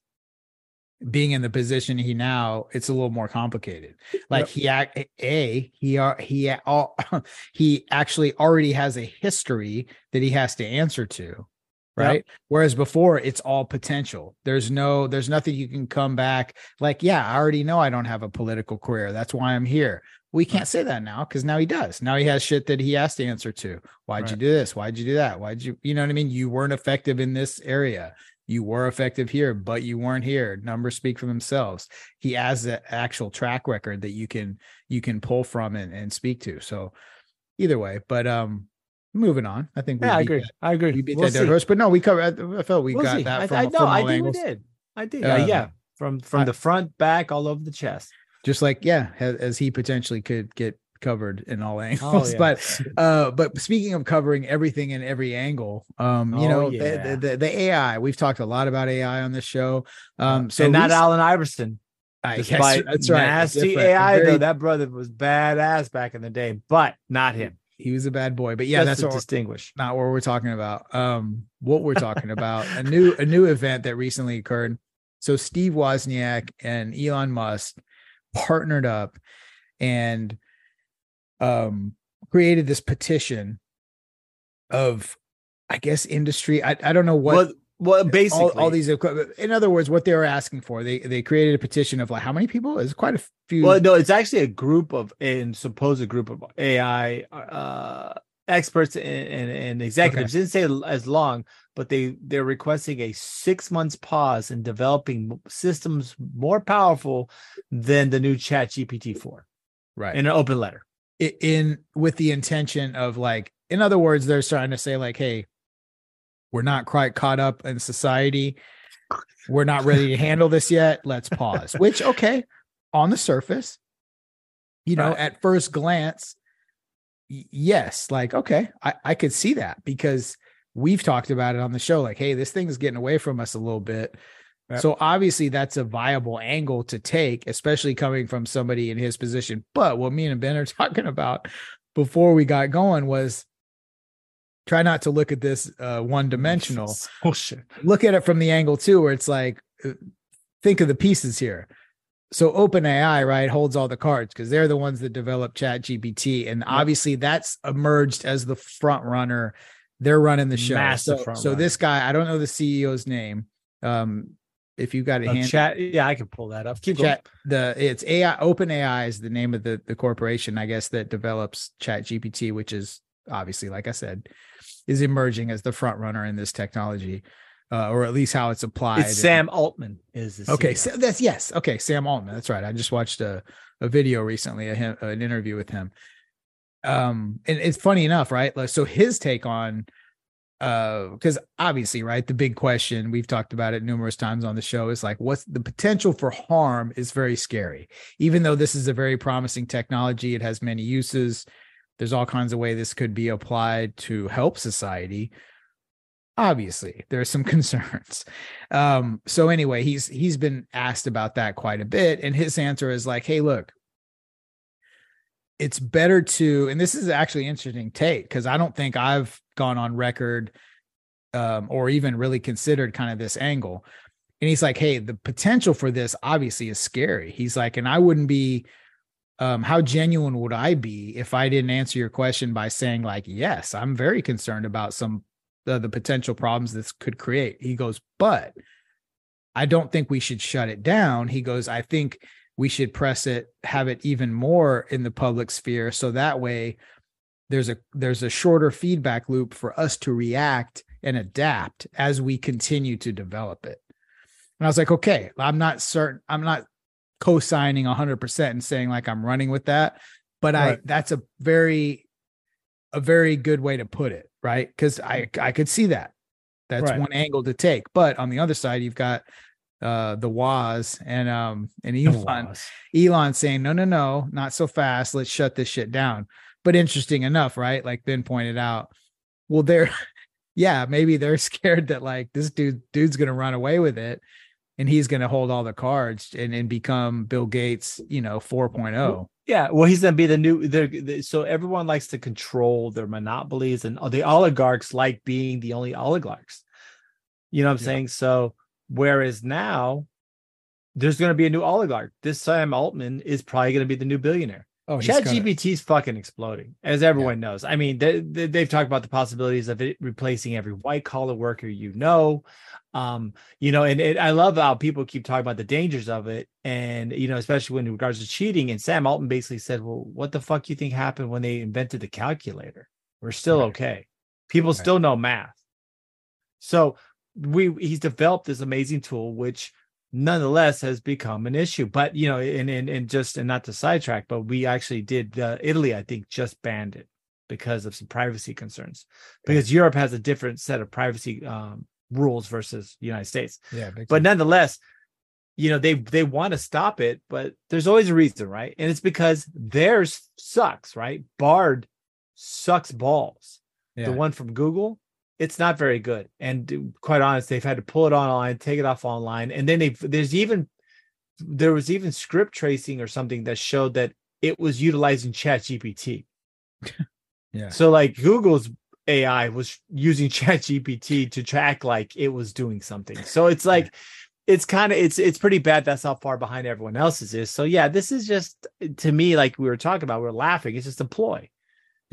being in the position he now, it's a little more complicated. Like Yep. he act a he are he all he actually already has a history that he has to answer to right? Whereas before it's all potential. There's no there's nothing you can come back like yeah i already know i don't have a political career. That's why i'm here. We can't say that now because now he does. Now he has shit that he has to answer to. Why'd you do this? Why'd you do that? Why'd you you know what i mean? You weren't effective in this area you were effective here but you weren't here numbers speak for themselves he has an actual track record that you can you can pull from and, and speak to so either way but um moving on i think we Yeah, I agree. that- I agree. we beat We'll that dead horse, but no, we covered. I, I felt we We'll got see. that I, from, I, from no, I think angles. we did. I did. Uh, Uh, yeah, from from I- the front, back, all over the chest. Just like yeah, as, as he potentially could get covered in all angles. yeah. But uh, but speaking of covering everything in every angle, um, you Oh, know, yeah. the, the the AI. We've talked a lot about AI on this show. Um, so and not Allen Iverson. I guess that's right. Nasty. AI Very- though, that brother was badass back in the day, but not him. he was a bad boy. But yeah, Just that's what distinguish. not what we're talking about. Um, what we're talking about a new a new event that recently occurred. So Steve Wozniak and Elon Musk partnered up and um created this petition of I guess industry. I, I don't know what well, well, basically, all, all these in other words, what they were asking for. They they created a petition of like how many people? Is quite a few Well, no, it's actually a group of and supposed group of AI uh, experts and, and, and executives. Didn't say as long, but they they're requesting a six months pause in developing systems more powerful than the new Chat GPT four right. in an open letter. In with the intention of like in other words they're starting to say like hey we're not quite caught up in society. We're not ready to handle this yet. Let's pause which okay on the surface you know Right. at first glance yes like okay I, I could see that because we've talked about it on the show like hey this thing is getting away from us a little bit Yep. so obviously that's a viable angle to take especially coming from somebody in his position but what me and ben are talking about before we got going was try not to look at this uh, one dimensional Bullshit. look at it from the angle too, where it's like, uh, think of the pieces here. So OpenAI, right, holds all the cards because they're the ones that develop Chat GPT, and obviously that's emerged as the front runner. They're running the show. Massive so, so this guy, I don't know the CEO's name. Um, if you got a Uh, hand, chat, yeah, I can pull that up. Keep going. Chat, the it's AI open ai is the name of the the corporation, I guess, that develops Chat GPT, which is obviously, like I said, is emerging as the front runner in this technology, uh, or at least how it's applied. It's Sam Altman is the Okay, so that's yes. Okay, Sam Altman. That's right. I just watched a a video recently, a an interview with him. Um, and it's funny enough, right? Like, so his take on, uh, because obviously, right, the big question we've talked about it numerous times on the show is like, what's the potential for harm is very scary. Even though this is a very promising technology, it has many uses. There's all kinds of way this could be applied to help society. obviously there's some concerns um so anyway he's he's been asked about that quite a bit and his answer is like hey look it's better to and this is actually interesting take because i don't think i've gone on record um or even really considered kind of this angle and he's like hey the potential for this obviously is scary he's like and i wouldn't be um how genuine would i be if i didn't answer your question by saying like yes i'm very concerned about some the, the potential problems this could create. He goes, but I don't think we should shut it down. He goes, I think we should press it, have it even more in the public sphere. So that way there's a there's a shorter feedback loop for us to react and adapt as we continue to develop it. And I was like, okay, I'm not certain, I'm not co-signing 100% and saying like I'm running with that, but right. I that's a very a very good way to put it right? Because I I could see that. That's right. one angle to take. But on the other side, you've got uh the Woz and um and Elon Elon saying, no, no, no, not so fast. Let's shut this shit down. But interesting enough, right? Like Ben pointed out, well, they're yeah, maybe they're scared that like this dude dude's gonna run away with it and he's gonna hold all the cards and, and become Bill Gates, you know, 4.0. Yeah, well, he's gonna be the new. The, so everyone likes to control their monopolies, and the oligarchs like being the only oligarchs. You know what I'm yeah. saying? So whereas now, there's gonna be a new oligarch. This Sam Altman is probably gonna be the new billionaire. Oh, Chat GPT is fucking exploding, as everyone yeah. knows. I mean, they, they, have talked about the possibilities of it replacing every white collar worker you know. Um, you know, and it, I love how people keep talking about the dangers of it, and you know, especially when in regards to cheating. And Sam Altman basically said, "Well, what the fuck you think happened when they invented the calculator? We're still right. okay. People right. still know math." So we he's developed this amazing tool, which nonetheless has become an issue. But you know, and and, and just and not to sidetrack, but we actually did uh, Italy, I think, just banned it because of some privacy concerns. Because Europe has a different set of privacy um, rules versus the United States. Yeah, but nonetheless, you know they they want to stop it, but there's always a reason, right? And it's because theirs sucks, right? Bard sucks balls. Yeah. The one from Google, it's not very good. And uh, quite honest, they've had to pull it online, take it off online, and then they there's even there was even script tracing or something that showed that it was utilizing Chat GPT. yeah. So like Google's AI was using Chat GPT to track like it was doing something. So it's like it's kind of it's it's pretty bad that's how far behind everyone else's is. So yeah, this is just to me like we were talking about, we're laughing. It's just a ploy.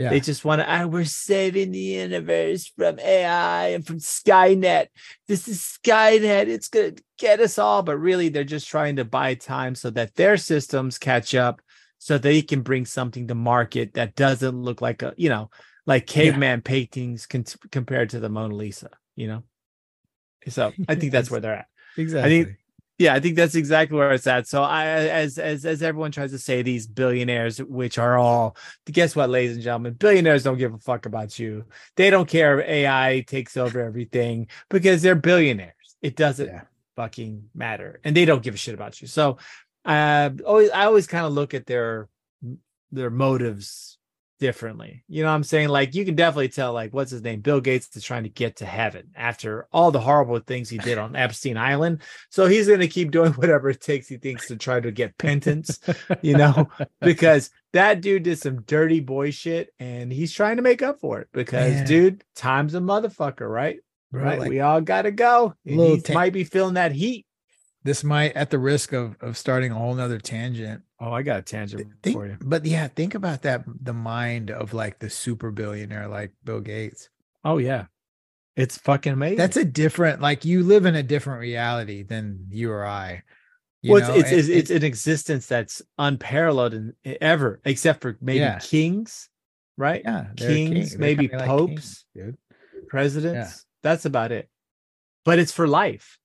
Yeah. They just want to, ah, we're saving the universe from AI and from Skynet. This is Skynet. It's going to get us all. But really, they're just trying to buy time so that their systems catch up so they can bring something to market that doesn't look like a, you know, like caveman yeah. paintings con- compared to the Mona Lisa, you know? So I think that's where they're at. Exactly. I think yeah, I think that's exactly where it's at. So I as as as everyone tries to say these billionaires, which are all guess what, ladies and gentlemen, billionaires don't give a fuck about you. They don't care if AI takes over everything because they're billionaires. It doesn't yeah. fucking matter. And they don't give a shit about you. So uh always I always kind of look at their their motives differently. You know what I'm saying? Like you can definitely tell like what's his name? Bill Gates is trying to get to heaven after all the horrible things he did on Epstein Island. So he's going to keep doing whatever it takes he thinks to try to get penance, you know, because that dude did some dirty boy shit and he's trying to make up for it because Man. dude, time's a motherfucker, right? Bro, right. Like, we all got to go. He might be feeling that heat. This might at the risk of of starting a whole nother tangent Oh, I got a tangent think, for you. But yeah, think about that the mind of like the super billionaire like Bill Gates. Oh yeah. It's fucking amazing. That's a different like you live in a different reality than you or I. You well, it's, it's, it's, it's an existence that's unparalleled in, ever, except for maybe yeah. kings, right? Yeah, kings, maybe popes, like kings, presidents. Yeah. That's about it. But it's for life.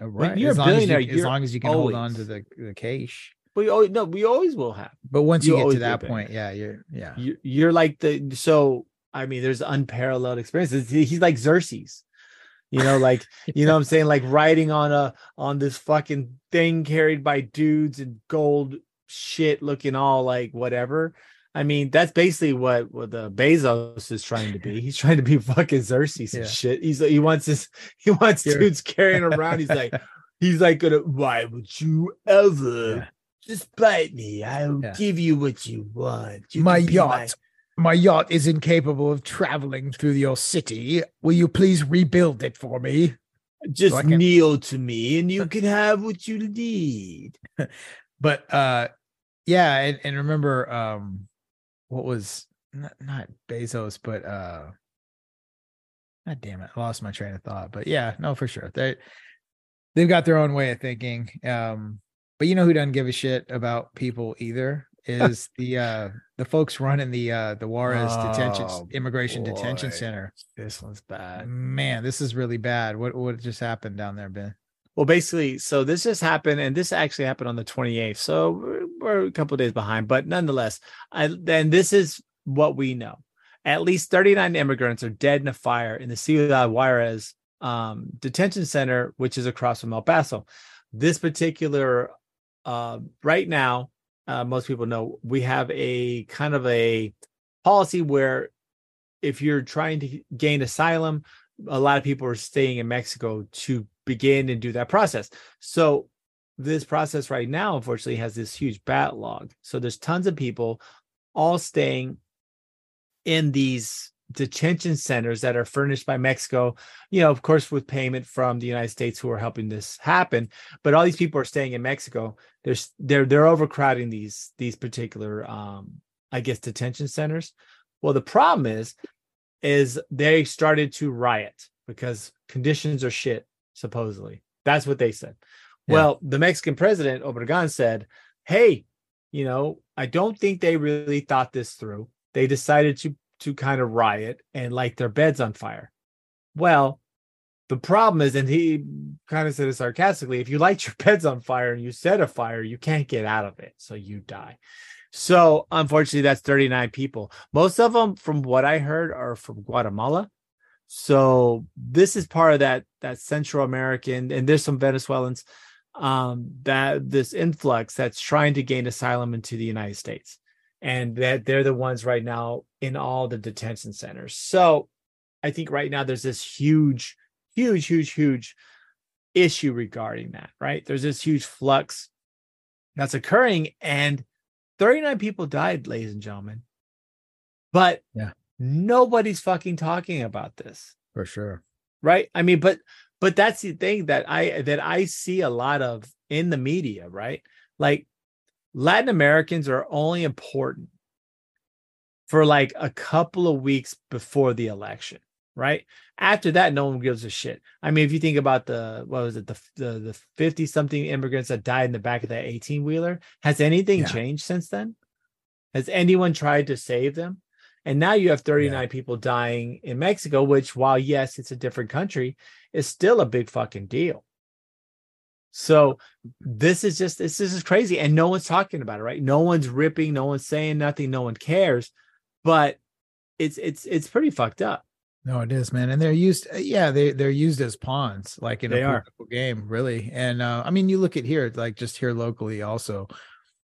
Uh, right. When you're as a billionaire, as, you, as long as you can always. hold on to the the cash. We always no, we always will have. But once you, you get to that point, yeah, you're yeah. You, you're like the so I mean, there's unparalleled experiences. He's like Xerxes. You know, like you know I'm saying? Like riding on a on this fucking thing carried by dudes and gold shit looking all like whatever. I mean, that's basically what what the Bezos is trying to be. He's trying to be fucking Xerxes and Yeah. shit. He's he wants his he wants Here. dudes carrying around. He's like he's like gonna why would you ever Yeah. bite me? I'll Yeah. give you what you want. You My yacht. My yacht is incapable of traveling through your city. Will you please rebuild it for me? just So kneel to me and you can have what you need. But uh yeah, and, and remember um what was not, not Bezos, but uh God damn it, I lost my train of thought. But yeah, no, for sure. They they've got their own way of thinking. Um, but you know who doesn't give a shit about people either is the uh the folks running the uh the Juarez detention Oh, immigration detention center. This one's bad. Man, this is really bad. What what just happened down there, Ben? Well, basically, so this just happened, and this actually happened on the 28th. So we're, a couple days behind, but nonetheless, I, then this is what we know. At least 39 immigrants are dead in a fire in the Ciudad Juarez um, detention center, which is across from El Paso. This particular, uh, right now, uh, most people know we have a kind of a policy where if you're trying to gain asylum, a lot of people are staying in Mexico to begin and do that process. So this process right now, unfortunately, has this huge backlog. So there's tons of people all staying in these detention centers that are furnished by Mexico, you know, of course, with payment from the United States who are helping this happen. But all these people are staying in Mexico. They're they're overcrowding these these particular um, I guess detention centers. Well, the problem is, is they started to riot because conditions are shit, supposedly. That's what they said. Well, the Mexican president, Obregon, said, Hey, you know, I don't think they really thought this through. They decided to to kind of riot and light their beds on fire. Well, the problem is, and he kind of said it sarcastically, if you light your beds on fire and you set a fire, you can't get out of it. So you die. So unfortunately, that's 39 people. Most of them, from what I heard, are from Guatemala. So this is part of that that Central American, and there's some Venezuelans um, that this influx that's trying to gain asylum into the United States, and that they're the ones right now in all the detention centers. So I think right now there's this huge, huge, huge, huge issue regarding that. Right, there's this huge flux that's occurring, and 39 people died, ladies and gentlemen. But Yeah. nobody's fucking talking about this For sure. right i mean but but that's the thing that i that i see a lot of in the media right? Like latin americans are only important for like a couple of weeks before the election right? After that no one gives a shit. I mean if you think about the what was it the the, the 50 something immigrants that died in the back of that 18 wheeler has anything Yeah. changed since then? Has anyone tried to save them and now you have 39 people dying in Mexico, which, while yes, it's a different country, is still a big fucking deal. So this is just this is crazy, and no one's talking about it, right? No one's ripping, no one's saying nothing, no one cares, but it's it's it's pretty fucked up. No, it is, man, and they're used. uh, Yeah, they they're used as pawns, like in They a game, really. And uh, I mean, you look at here, like just here locally, also,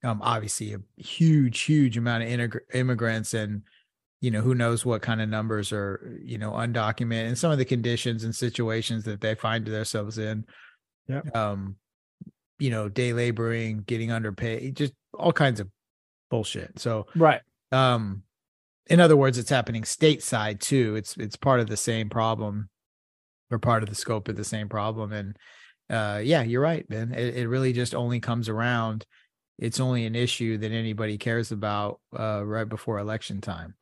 um, obviously a huge, huge amount of integr- immigrants, and you know who knows what kind of numbers are you know undocumented, and some of the conditions and situations that they find themselves in. Yeah. Um, you know, day laboring, getting underpaid, just all kinds of bullshit. So, Right. um in other words it's happening stateside too it's it's part of the same problem or part of the scope of the same problem and uh yeah you're right man it, it really just only comes around it's only an issue that anybody cares about uh right before election time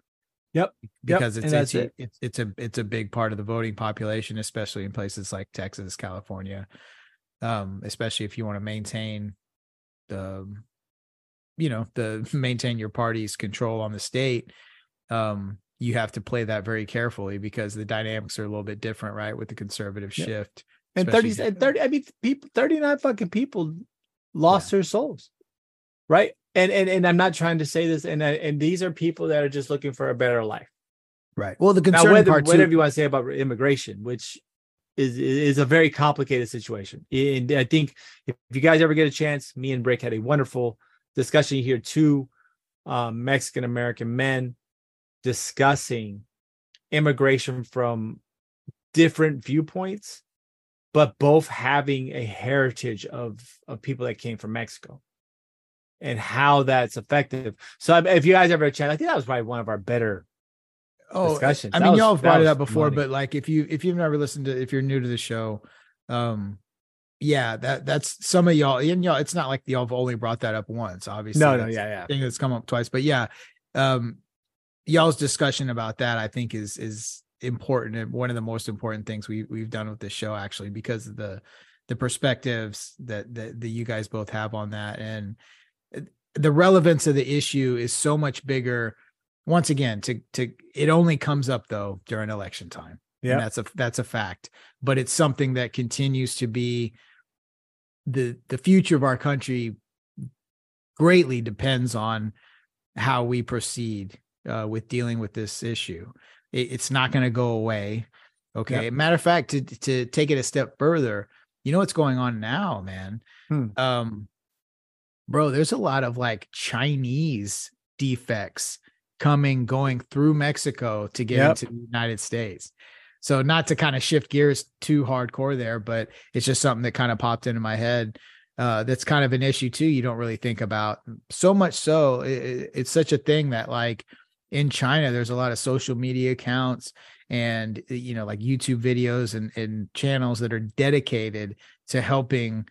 Yep. because and it's it's, it. it's it's a it's a big part of the voting population especially in places like texas california um especially if you want to maintain the you know the maintain your party's control on the state um you have to play that very carefully because the dynamics are a little bit different right with the conservative Yep. shift And 30 and 30 I mean people 39 fucking people lost their souls. Right? And and and I'm not trying to say this and and these are people that are just looking for a better life. right well the Now whether, part whatever too you want to say about immigration, which is is a very complicated situation. And I think if you guys ever get a chance, me and Brick had a wonderful discussion here two um, Mexican American men discussing immigration from different viewpoints, but both having a heritage of of people that came from Mexico and how that's effective. So if you guys ever chat, I think that was probably one of our better oh, discussions. I mean, was- y'all have brought it up before, money. but like if you if you've never listened to if you're new to the show, um, yeah, that that's some of y'all and y'all. It's not like y'all have only brought that up once. Obviously, no, no, yeah, yeah. thing that's come up twice, but yeah, um, y'all's discussion about that I think is is important and one of the most important things we we've done with this show actually because of the the perspectives that that, that you guys both have on that and the relevance of the issue is so much bigger. Once again to to it only comes up though during election time. Yeah. and that's a that's a fact. But it's something that continues to be the the future of our country greatly depends on how we proceed uh, with dealing with this issue. It, it's not going to go away. Okay. Yep. matter of fact to to take it a step further you know what's going on now man? Hmm. um bro there's a lot of like chinese defects coming going through mexico to get Yep. into the united states so not to kind of shift gears too hardcore there but it's just something that kind of popped into my head uh that's kind of an issue too you don't really think about so much so i i- it's such a thing that like in china there's a lot of social media accounts and you know like youtube videos and, and channels that are dedicated to helping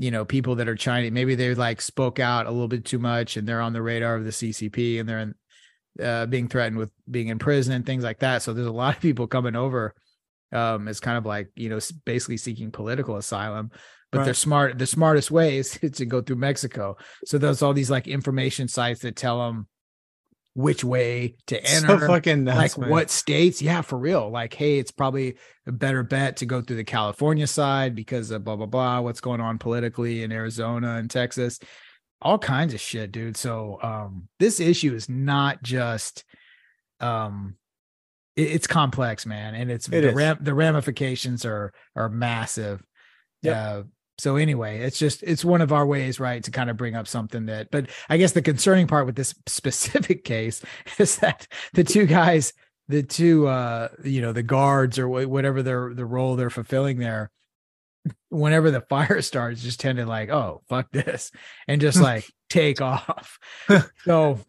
you know people that are Chinese. Maybe they like spoke out a little bit too much, and they're on the radar of the CCP, and they're in, uh, being threatened with being in prison and things like that. So there's a lot of people coming over um, as kind of like you know basically seeking political asylum. But they're smart. The smartest way is to go through Mexico. So there's all these like information sites that tell them which way to enter So fucking nuts, like man. what states? Yeah for real. Like hey it's probably a better bet to go through the california side because of blah blah blah what's going on politically in arizona and texas. All kinds of shit dude. So um this issue is not just um it- it's complex man and it's It the ram- the ramifications are are massive. Yeah uh so anyway it's just it's one of our ways right to kind of bring up something that but i guess the concerning part with this specific case is that the two guys the two uh you know the guards or whatever their the role they're fulfilling there whenever the fire starts just tend to like oh fuck this and just like take off. So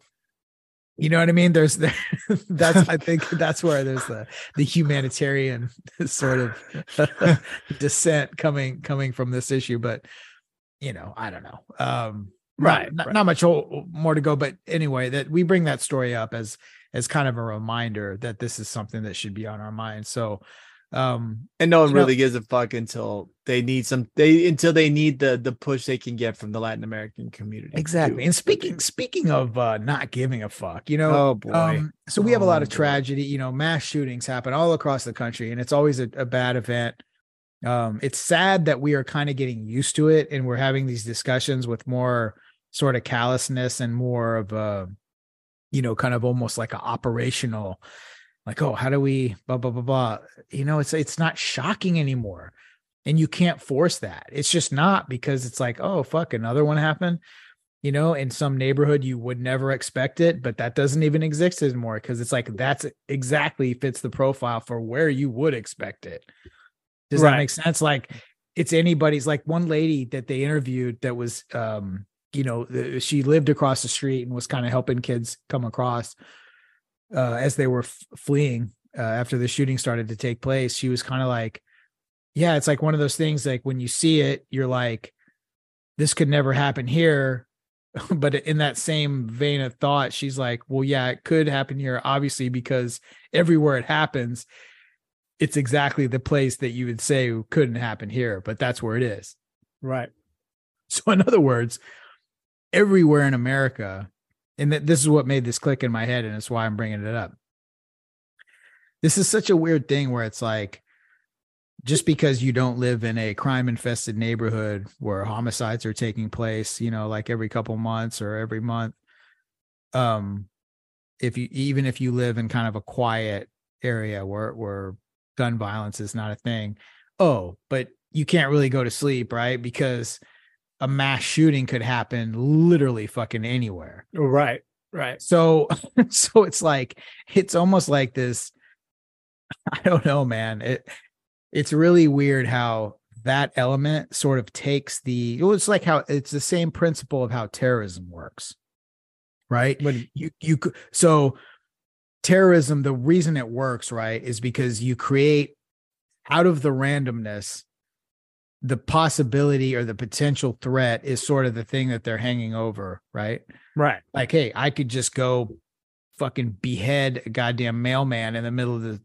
you know what i mean? There's the, that's i think that's where there's the the humanitarian sort of dissent coming coming from this issue but you know i don't know. Um Right, not, right. not much more to go but anyway that we bring that story up as as kind of a reminder that this is something that should be on our mind. So um and no one you know- really gives a fuck until they need some they until they need the the push they can get from the Latin American community. exactly and speaking speaking of uh not giving a fuck you know Oh boy. Um, so we have a lot Oh, of tragedy, you know, mass shootings happen all across the country, and it's always a, a bad event. Um, it's sad that we are kind of getting used to it, and we're having these discussions with more sort of callousness and more of a, you know, kind of almost like a operational, like, oh, how do we blah blah blah blah. You know, it's it's not shocking anymore, and you can't force that. It's just not because it's like, oh fuck, another one happened you know, in some neighborhood you would never expect it, but that doesn't even exist anymore because it's like that's exactly fits the profile for where you would expect it. Does that make sense? Like it's anybody's like one lady that they interviewed that was um you know she lived across the street and was kind of helping kids come across uh as they were f- fleeing uh, after the shooting started to take place she was kind of like yeah it's like one of those things like when you see it you're like this could never happen here but in that same vein of thought she's like well yeah it could happen here obviously because everywhere it happens it's exactly the place that you would say couldn't happen here but that's where it is right. so in other words everywhere in america and th- this is what made this click in my head and it's why i'm bringing it up. This is such a weird thing where it's like just because you don't live in a crime infested neighborhood where homicides are taking place you know like every couple months or every month um if you even if you live in kind of a quiet area where where gun violence is not a thing oh but you can't really go to sleep right? Because a mass shooting could happen literally fucking anywhere oh, Right. Right. So so it's like it's almost like this I don't know, man. It it's really weird how that element sort of takes the it's like how it's the same principle of how terrorism works. Right? When You you so terrorism the reason it works, right, is because you create out of the randomness the possibility or the potential threat is sort of the thing that they're hanging over, right? right. like, hey, I could just go fucking behead a goddamn mailman in the middle of the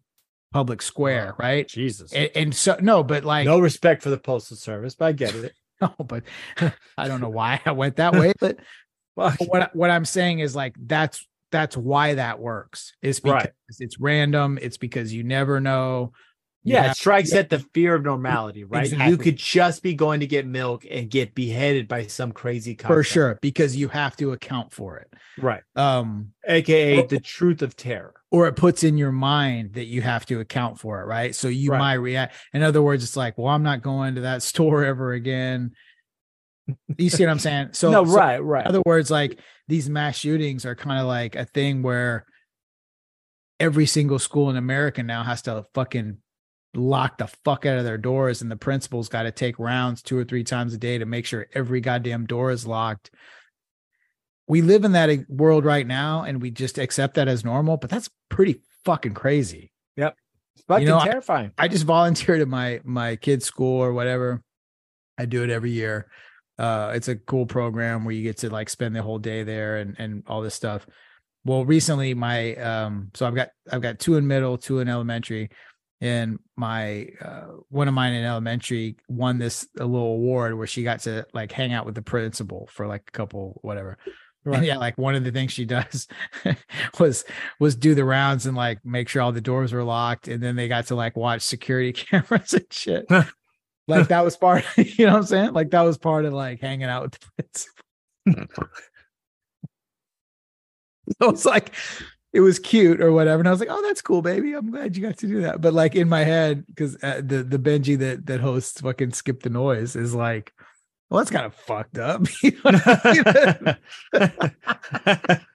public square, right? Jesus. And, and so no, but like no respect for the postal service, but I get it. no, but I don't know why I went that way. But what what I'm saying is like that's that's why that works. It's because Right. it's random. It's because you never know. Yeah, have- it strikes at the fear of normality, right? You could just be going to get milk and get beheaded by some crazy cop. for sure because you have to account for it. Right. Um, AKA Or- the truth of terror. or it puts in your mind that you have to account for it, right? So you Right. might react. In other words, it's like, well, I'm not going to that store ever again. You see what I'm saying? So, no, so right, right. in other words, like these mass shootings are kind of like a thing where every single school in America now has to fucking lock the fuck out of their doors, and the principal's got to take rounds two or three times a day to make sure every goddamn door is locked. We live in that world right now, and we just accept that as normal, but that's pretty fucking crazy. Yep it's fucking you know, I- terrifying. I just volunteered at my my kid's school or whatever. I do it every year. Uh, it's a cool program where you get to like spend the whole day there and and all this stuff. Well, recently my um, so I've got I've got two in middle, two in elementary, and my uh, one of mine in elementary won this a little award where she got to like hang out with the principal for like a couple whatever. Right. Yeah, like one of the things she does was was do the rounds and like make sure all the doors were locked, and then they got to like watch security cameras and shit. like that was part, you know what I'm saying? Like that was part of like hanging out with the principal. so it's like it was cute or whatever, and I was like, "Oh, that's cool, baby. I'm glad you got to do that." But like in my head, because uh, the the Benji that that hosts fucking skip the noise is like, well, that's kind of fucked up. You know what I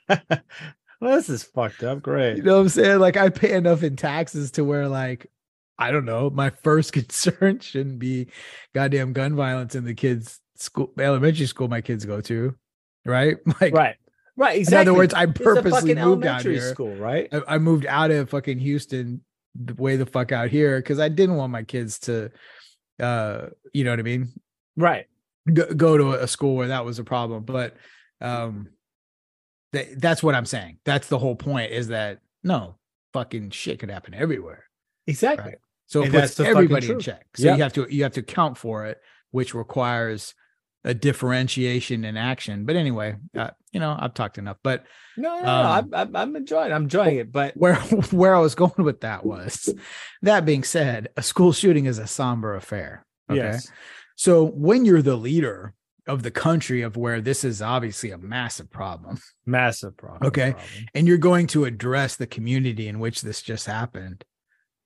mean? well, this is fucked up. Great. You know what I'm saying? Like I pay enough in taxes to where like I don't know, my first concern shouldn't be goddamn gun violence in the kids school elementary school my kids go to. Right? Like right. Right. in other words, I purposely moved out here. school, right? I, I moved out of fucking Houston the way the fuck out here because I didn't want my kids to uh you know what I mean? Right. go, go to a school where that was a problem but um that, that's what i'm saying that's the whole point is that no fucking shit could happen everywhere Exactly. Right. so it And puts that's everybody in check so Yep. you have to you have to count for it which requires a differentiation in action but anyway uh, you know i've talked enough but No, no, no. Um, I'm, I'm, I'm enjoying. I'm enjoying it, but where where i was going with that was that being said a school shooting is a somber affair okay yes, So when you're the leader of the country of where this is obviously a massive problem massive problem. Okay. problem. and you're going to address the community in which this just happened.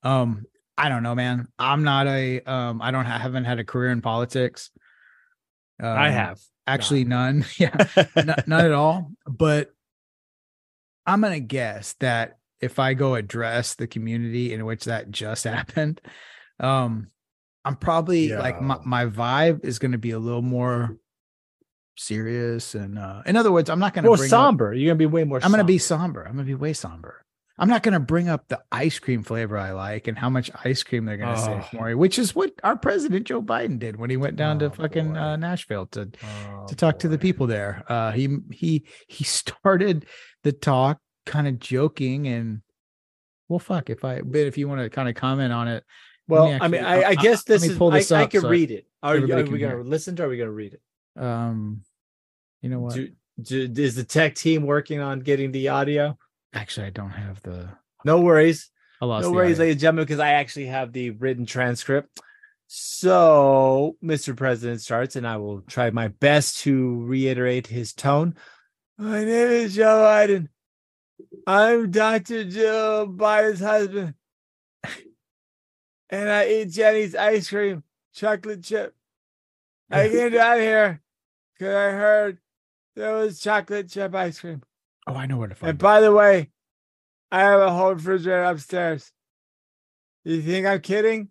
Um I don't know man. I'm not a um I don't ha- haven't had a career in politics. Um, I have. actually none. Yeah. n- none at all, but I'm going to guess that if I go address the community in which that just happened, um, I'm probably like my, my vibe is going to be a little more serious. And uh, in other words, I'm not going to more bring up, somber. You're gonna be way more. I'm going to be somber. somber. I'm going to be way somber. I'm not going to bring up the ice cream flavor I like and how much ice cream they're going to save Oh. for me, which is what our president Joe Biden did when he went down Oh, to fucking uh, Nashville to Oh, to talk to the people there. Uh, he he he started the talk kind of joking and well, fuck if I. But if you want to kind of comment on it, Well, me I mean, I, I I- guess this is. pull this I, I can so read it. Are, are we gonna listen to? Or are we gonna read it? um, you know what? Do, do, is the tech team working on getting the audio? Actually, I don't have the. No worries. No worries, audio. ladies and gentlemen, because I actually have the written transcript. So, Mr. President starts, and I will try my best to reiterate his tone. My name is Joe Biden. I'm Dr. Joe Biden's husband. And I eat Jeni's ice cream, chocolate chip. I came down here because I heard there was chocolate chip ice cream. Oh, I know where to find. And by the way, I have a whole refrigerator upstairs. You think I'm kidding?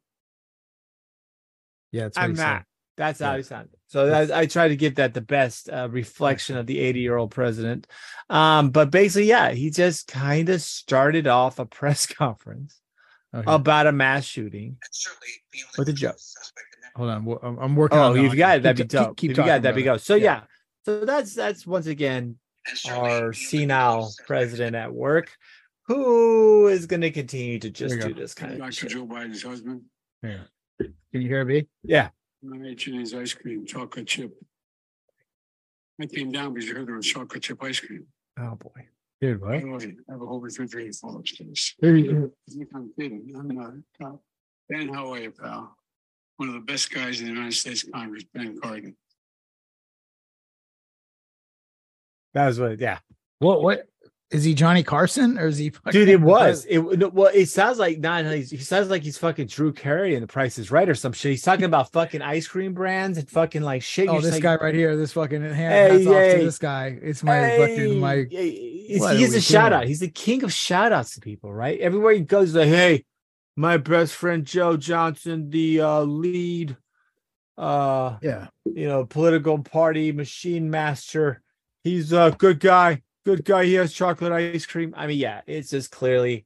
Yeah, that's I'm not. That's how he sounded. So that, I try to give that the best uh, reflection of the 80 year old president. Um, but basically, yeah, he just kind of started off a press conference Okay. about a mass shooting with a joke. Hold on, I'm- I'm working. Oh, on if you got it, that'd be Keep- keep- dope. Keep, if you got it, that'd be go. So Yeah. yeah. so that's that's once again our senile president at work, who is going to continue to just do go. this kind of Dr. Joe Biden's husband. Yeah. Can you hear me? Yeah. I ate Jeni's ice cream, chocolate chip. I came down because you heard there was chocolate chip ice cream. Oh boy. Dude, oh, I have a whole refrigerator full upstairs. There you You think I'm kidding. I'm not. Ben, how are you, pal? One of the best guys in the United States Congress, Ben Cardin. That was what. Yeah. What? What? Is he Johnny Carson or is he? Dude, it was. It well, it sounds like not. He's, he sounds like he's fucking Drew Carey and The Price is Right or some shit. He's talking about fucking ice cream brands and fucking like shit. Oh, this just guy like, right here. This fucking hand. Hey, hats off to this guy. It's my fucking my. Hey, he's, What are he's we a shout out. He's the king of shout outs to people, right? Everywhere he goes, he's like, hey, my best friend Joe Johnson, the uh, lead, uh, Yeah. you know, political party machine master. He's a good guy. Good guy. He has chocolate ice cream. I mean, yeah, it's just clearly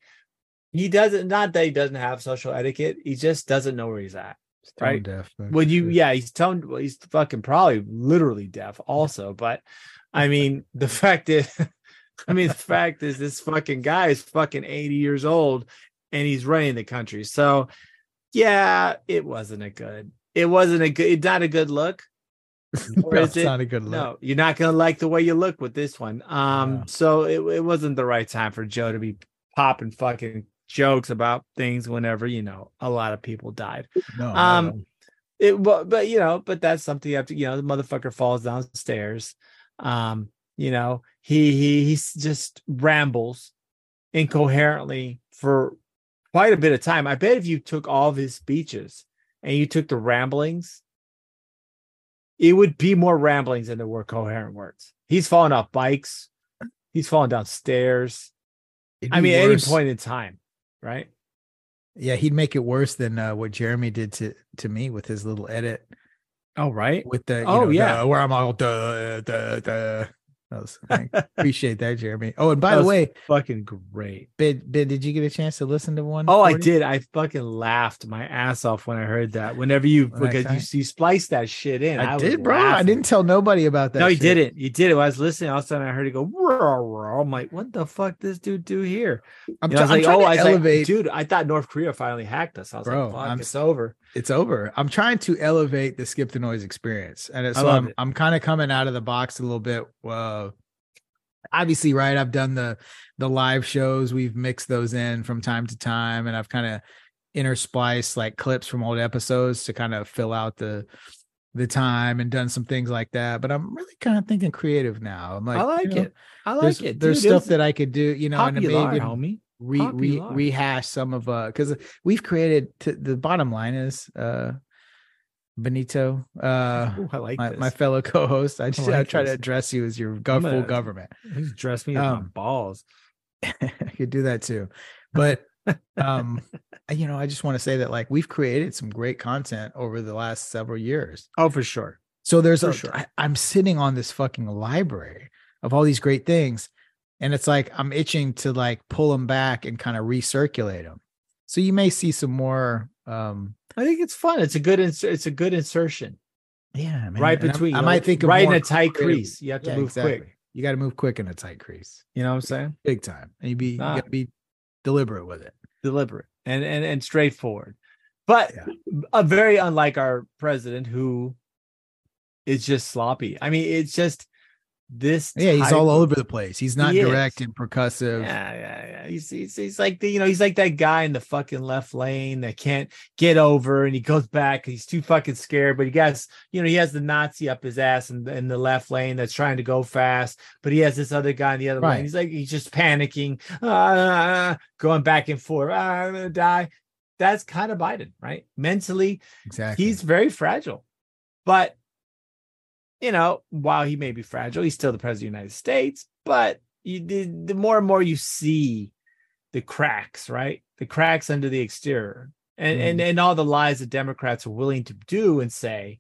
he doesn't. Not that he doesn't have social etiquette. He just doesn't know where he's at. Tone Right. deaf. When you, yeah, he's toned. Well, he's fucking probably literally deaf, also. But I mean, the fact is, I mean, the fact is, this fucking guy is fucking eighty years old, and he's running the country. So, yeah, it wasn't a good. It wasn't a good. It's not a good look. Or No, is it? not a good look. No, you're not gonna like the way you look with this one. Um, Yeah. so it, it wasn't the right time for Joe to be popping fucking jokes about things whenever you know a lot of people died. No. Um. It but but you know, but that's something you have to, you know, the motherfucker falls downstairs. Um, you know, he he he's just rambles incoherently for quite a bit of time. I bet if you took all of his speeches and you took the ramblings, it would be more ramblings than there were coherent words. He's falling off bikes, he's falling downstairs. It'd I mean, at any point in time, right? Yeah, he'd make it worse than uh, what Jeremy did to to me with his little edit Oh, right. with the you Oh, know, yeah. the- where I'm all duh, duh, duh. That was, I appreciate that, Jeremy. Oh, and by That the way, Fucking great. Ben, ben, did you get a chance to listen to one? Oh, I did. I fucking laughed my ass off when I heard that. Whenever you because you, you spliced that shit in. I, was did, bro. I didn't tell nobody about that. No, you shit. didn't. You did it. When I was listening, all of a sudden I heard it go. "Roar, roar." I'm like, what the fuck this dude do here? I'm, You know, I was I'm like, oh, I was elevate. like, dude, I thought North Korea finally hacked us. I was Bro, like, fuck, I'm it's over. It's over. I'm trying to elevate the skip the noise experience, and so I'm it. I'm kind of coming out of the box a little bit. Uh, obviously, right? I've done the the live shows. We've mixed those in from time to time, and I've kind of interspliced like clips from old episodes to kind of fill out the the time and done some things like that. But I'm really kind of thinking creative now. I'm like, I like you know, it. I like there's, it. There's stuff that I could do, you know, and maybe homie. Re, re rehash some of uh because we've created to, the bottom line is uh Benito, uh Ooh, I like my, this. my fellow co-host. I just I, like try to this. address you as your gov- full government. He's dressed me Um, balls. I could do that too. But um you know, I just want to say that like we've created some great content over the last several years. Oh, for sure. So there's For a sure. I, I'm sitting on this fucking library of all these great things. And it's like I'm itching to like pull them back and kind of recirculate them. So you may see some more um I think it's fun. It's a good. Ins- it's a good insertion. yeah, man. right And between. I might think of right in a tight creative- crease. You have to Yeah, move exactly. quick. You got to move quick in a tight crease. You know what I'm saying? Big time. And you be Ah. you got to be deliberate with it. Deliberate and and and straightforward. But Yeah. a very unlike our president, who is just sloppy. I mean, it's just this. Yeah, he's all of- over the place. He's not He direct is. and percussive. Yeah, yeah, yeah. He's, he's he's like the you know he's like that guy in the fucking left lane that can't get over, and he goes back. He's too fucking scared, but he gets you know he has the Nazi up his ass in, in the left lane that's trying to go fast, but he has this other guy in the other Right. lane. He's like he's just panicking, ah, going back and forth. Ah, I'm gonna die. That's kind of Biden, right? Mentally, Exactly. he's very fragile, but you know while he may be fragile, he's still the president of the United States. But you the, the more and more you see the cracks, right? The cracks under the exterior, and and mm. and all the lies that Democrats are willing to do and say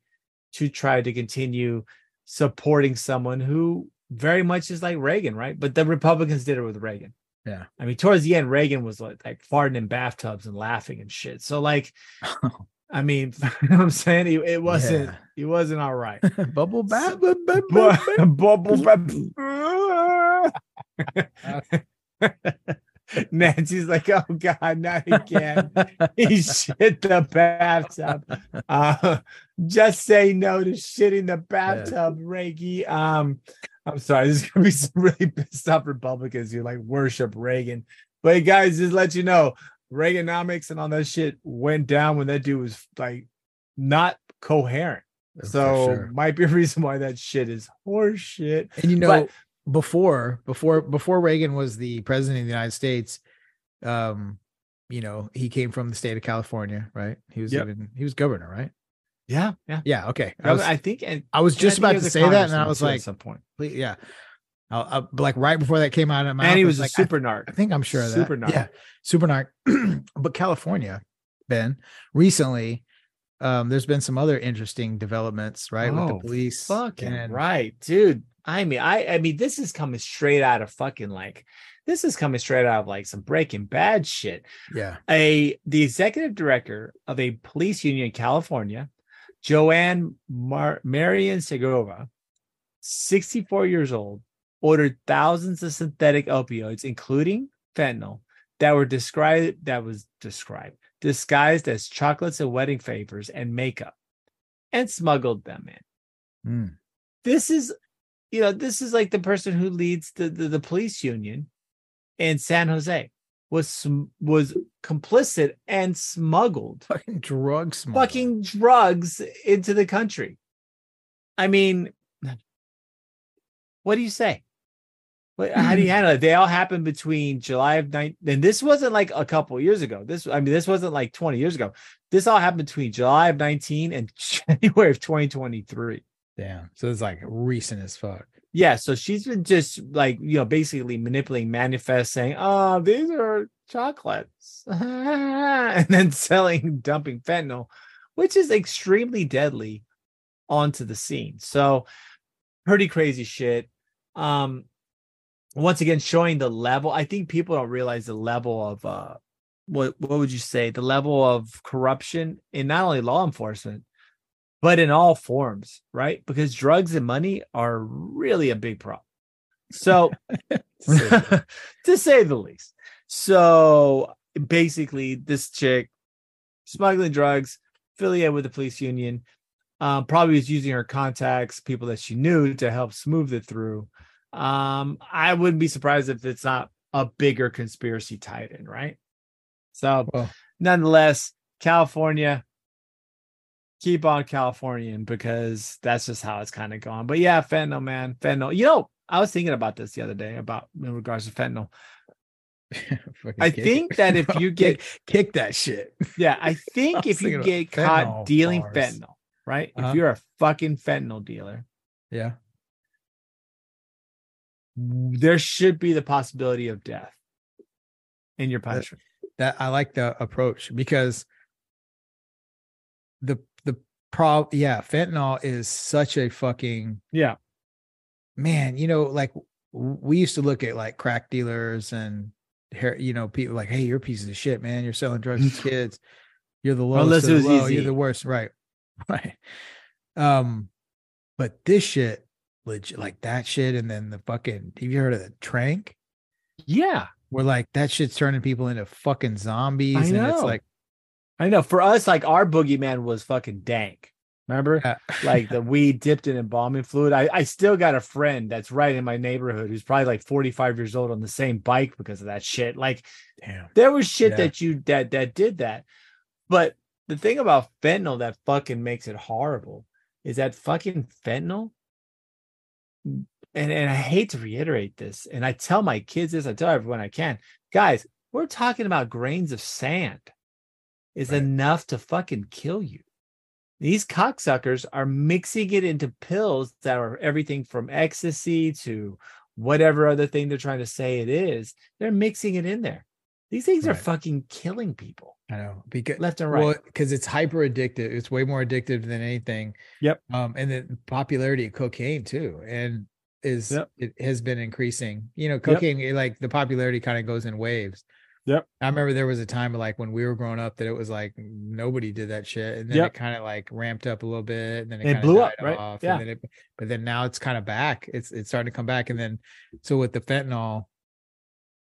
to try to continue supporting someone who very much is like Reagan, right? But the Republicans did it with Reagan. Yeah. I mean, towards the end, Reagan was like, like farting in bathtubs and laughing and shit. So, like, I mean, you know what I'm saying? He, it wasn't, Yeah. he wasn't all right. Bubble bath. Bu- Bubble Nancy's like, oh God, not again. he shit the bathtub. Uh, just say no to shitting the bathtub, Reagan. Um, I'm sorry, there's gonna be some really pissed off Republicans who like worship Reagan. But guys, just let you know, Reaganomics and all that shit went down when that dude was like not coherent. So sure. might be a reason why that shit is horseshit. And you know, But- before before before Reagan was the president of the United States, um, you know, he came from the state of California, right? He was Yep. even he was governor, right? Yeah, yeah. Yeah. Okay. I I, was, I think and I was just about to say that, and I was too, at like, some point. please, yeah. I'll, I'll, like right before that came out of my And he I was a like, I- super narc. I think I'm sure of that. Super narc. Yeah, super narc. but California, Ben, recently, um, there's been some other interesting developments, right, with Oh, the police. Fucking and- right, dude. I mean, I I mean, this is coming straight out of fucking like this is coming straight out of like some breaking bad shit. Yeah. A the executive director of a police union in California, Joanne Mar- Marian Segovia, 64 years old, ordered thousands of synthetic opioids, including fentanyl, that were described that was described disguised as chocolates and wedding favors and makeup, and smuggled them in Mm. this is you know this is like the person who leads the the, the police union in san jose was was complicit and smuggled Fucking drug smuggling. fucking drugs into the country i mean what do you say what, how do you handle it they all happened between july of 9 and this wasn't like a couple years ago this i mean this wasn't like 20 years ago this all happened between july of 19 and january of 2023 Damn. So it's like recent as fuck. Yeah, so she's been just like you know basically manipulating manifest, saying, "Oh, these are chocolates," and then selling, dumping fentanyl, which is extremely deadly, onto the scene. So, pretty crazy shit. Um, once again, showing the level. I think people don't realize the level of uh, what what would you say? The level of corruption in not only law enforcement but in all forms, right? Because drugs and money are really a big problem. So, to say the least. So, basically, this chick smuggling drugs, affiliated with the police union, um, probably was using her contacts, people that she knew to help smooth it through. Um, I wouldn't be surprised if it's not a bigger conspiracy tied in, right? So, Well- nonetheless, California, keep on Californian because that's just how it's kind of gone. But yeah, fentanyl, man, fentanyl. You know, I was thinking about this the other day about in regards to fentanyl. I think it. that if you get, kick, kick that shit. yeah, I think was if you get caught dealing bars. fentanyl, right? Uh-huh. If you're a fucking fentanyl dealer, Yeah. There should be the possibility of death in your punishment. That I like the approach because the the prob yeah, fentanyl is such a fucking Yeah. man, you know, like we used to look at like crack dealers and hair, you know, people like, hey, you're a piece of shit, man. You're selling drugs to kids. You're the lowest. Unless it was low. easy. You're the worst. Right. Right. Um, but this shit, legit, like that shit, and then the fucking have you heard of the tranq? Yeah. We're like that shit's turning people into fucking zombies. I and it's like I know. For us, like our boogeyman was fucking dank. Remember? uh, like the weed dipped in embalming fluid. I, I still got a friend that's right in my neighborhood who's probably like 45 years old on the same bike because of that shit. Like damn. there was shit Yeah. that you that that did that. But the thing about fentanyl that fucking makes it horrible is that fucking fentanyl. And, and I hate to reiterate this, and I tell my kids this, I tell everyone I can, guys, we're talking about grains of sand is Right. enough to fucking kill you. These cocksuckers are mixing it into pills that are everything from ecstasy to whatever other thing they're trying to say it is, they're mixing it in there. These things are fucking killing people I know because left and right. well because it's hyper addictive. It's way more addictive than anything. Yep. Um, and the popularity of cocaine too, and is Yep. it has been increasing. You know, cocaine it, like the popularity kind of goes in waves. Yep. I remember there was a time like when we were growing up that it was like nobody did that shit, and then Yep. it kind of like ramped up a little bit, and then it, It blew up, right? Off, Yeah. And then it, but then now it's kind of back. It's it's starting to come back, and then so with the fentanyl,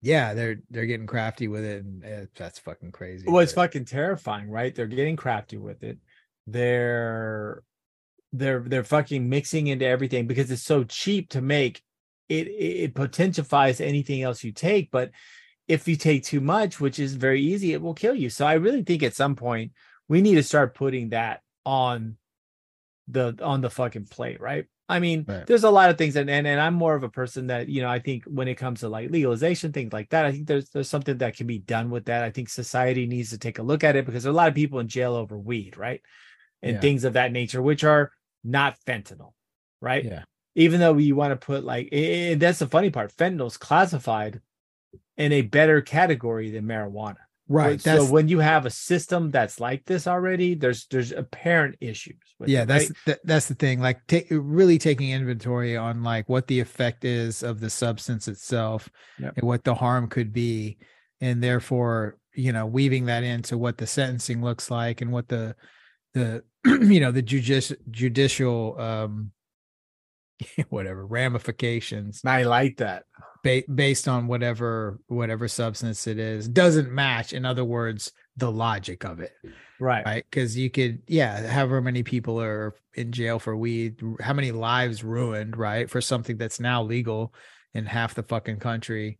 yeah, they're they're getting crafty with it, and eh, that's fucking crazy. well, it's fucking terrifying, right? They're getting crafty with it. They're they're they're fucking mixing into everything because it's so cheap to make. It it, it potentifies anything else you take, but if you take too much, which is very easy, it will kill you. So I really think at some point we need to start putting that on the on the fucking plate, right? I mean, Right. there's a lot of things, and, and and I'm more of a person that you know. I think when it comes to like legalization, things like that, I think there's there's something that can be done with that. I think society needs to take a look at it because there are a lot of people in jail over weed, right, and Yeah. things of that nature, which are not fentanyl, right? Yeah. Even though you want to put like, and that's the funny part, fentanyl's classified in a better category than marijuana. Right. So when you have a system that's like this already, there's there's apparent issues. With yeah it, that's right? that, that's the thing like ta- really taking inventory on like what the effect is of the substance itself Yep. and what the harm could be and therefore you know weaving that into what the sentencing looks like and what the the you know the judici- judicial um whatever ramifications I like that. ba- based on whatever whatever substance it is doesn't match in other words the logic of it Right. right because you could yeah however many people are in jail for weed how many lives ruined right for something that's now legal in half the fucking country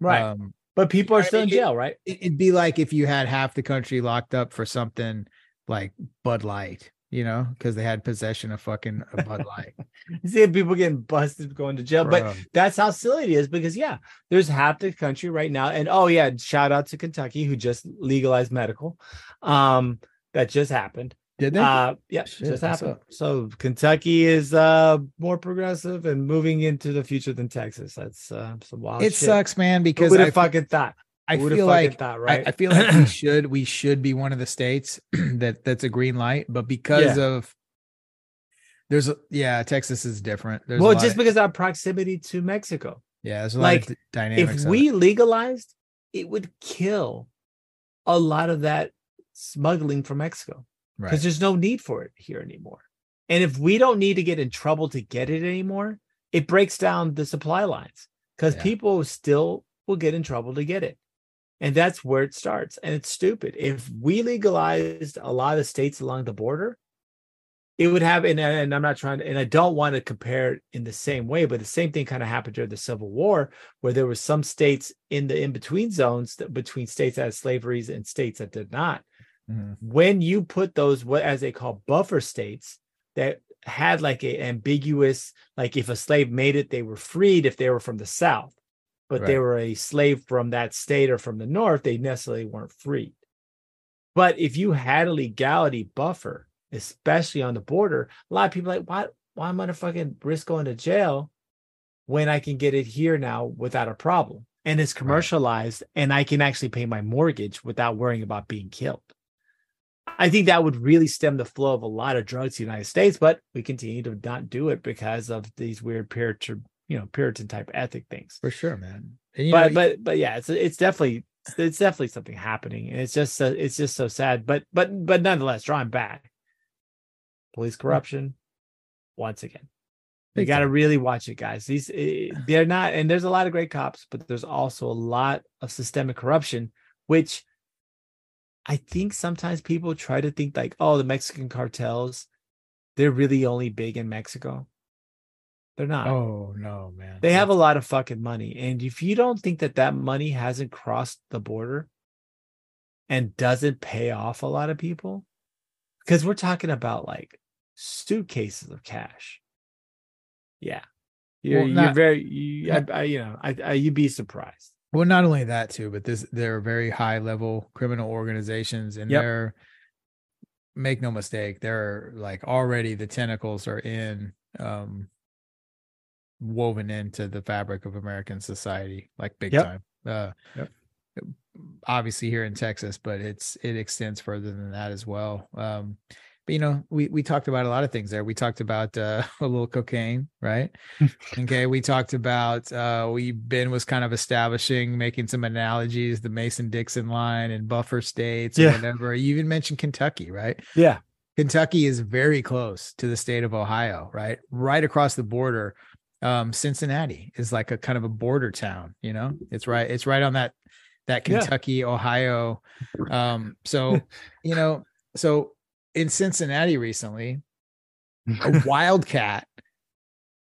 Right. um but people are still in jail, right? it'd be like if you had half the country locked up for something like bud light you know because they had possession of fucking a bud light You see people getting busted going to jail, but that's how silly it is because yeah, there's half the country right now, and oh yeah, shout out to Kentucky who just legalized medical. Um, that just happened. did they Uh, yeah, Shit, just happened. So Kentucky is uh more progressive and moving into the future than Texas. That's uh, some wild. it shit. sucks man because would I, have fucking thought? I feel like thought, I- right? I, feel like we should we should be one of the states that that's a green light, but because of there's a yeah, Texas is different. There's well, just of- because of our proximity to Mexico. yeah, there's a lot like, of d- dynamics. if we it. legalized, it would kill a lot of that smuggling from Mexico because right. there's no need for it here anymore. And if we don't need to get in trouble to get it anymore, it breaks down the supply lines because Yeah. people still will get in trouble to get it. And that's where it starts. And it's stupid. If we legalized a lot of states along the border, it would have, and, and I'm not trying to, and I don't want to compare it in the same way, but the same thing kind of happened during the Civil War, where there were some states in the in between zones that, between states that had slaveries and states that did not Mhm. when you put those what as they call buffer states that had like a ambiguous like if a slave made it they were freed if they were from the south but they were a slave from that state or from the north they necessarily weren't freed. But if you had a legality buffer especially on the border a lot of people are like why why am i fucking risk going to jail when i can get it here now without a problem? And it's commercialized and i can actually pay my mortgage without worrying about being killed. I think that would really stem the flow of a lot of drugs to the United States, but we continue to not do it because of these weird Puritan, you know, Puritan type ethic things. for sure, man. And, But know, but but yeah, it's it's definitely it's definitely something happening, and it's just so, it's just so sad. But but but nonetheless, drawing back, police corruption, once again. You got to really watch it, guys. These eh, they're not, and there's a lot of great cops, but there's also a lot of systemic corruption, which I think sometimes people try to think like, oh, the Mexican cartels, they're really only big in Mexico. They're not. oh no, man. They have a lot of fucking money, and if you don't think that that money hasn't crossed the border and doesn't pay off a lot of people, because we're talking about like suitcases of cash. Yeah, you're Well, you're very you, I, I, you know I, I you'd be surprised. Well, not only that too, but this they're very high level criminal organizations, and Yep. they're make no mistake, they're like already the tentacles are in um woven into the fabric of American society, like big Yep. time. Uh, Yep. Obviously here in Texas, but it's it extends further than that as well. Um, but you know, we we talked about a lot of things there. We talked about uh, a little cocaine, right? okay, we talked about uh, we Ben was kind of establishing, making some analogies, the Mason Dixon line and buffer states, Yeah. whatever. You even mentioned Kentucky, right? Yeah. Kentucky is very close to the state of Ohio, right? Right across the border. Um, Cincinnati is like a kind of a border town, you know. It's right, it's right on that that Yeah. Kentucky, Ohio. Um, so you know, so in Cincinnati recently, a wildcat,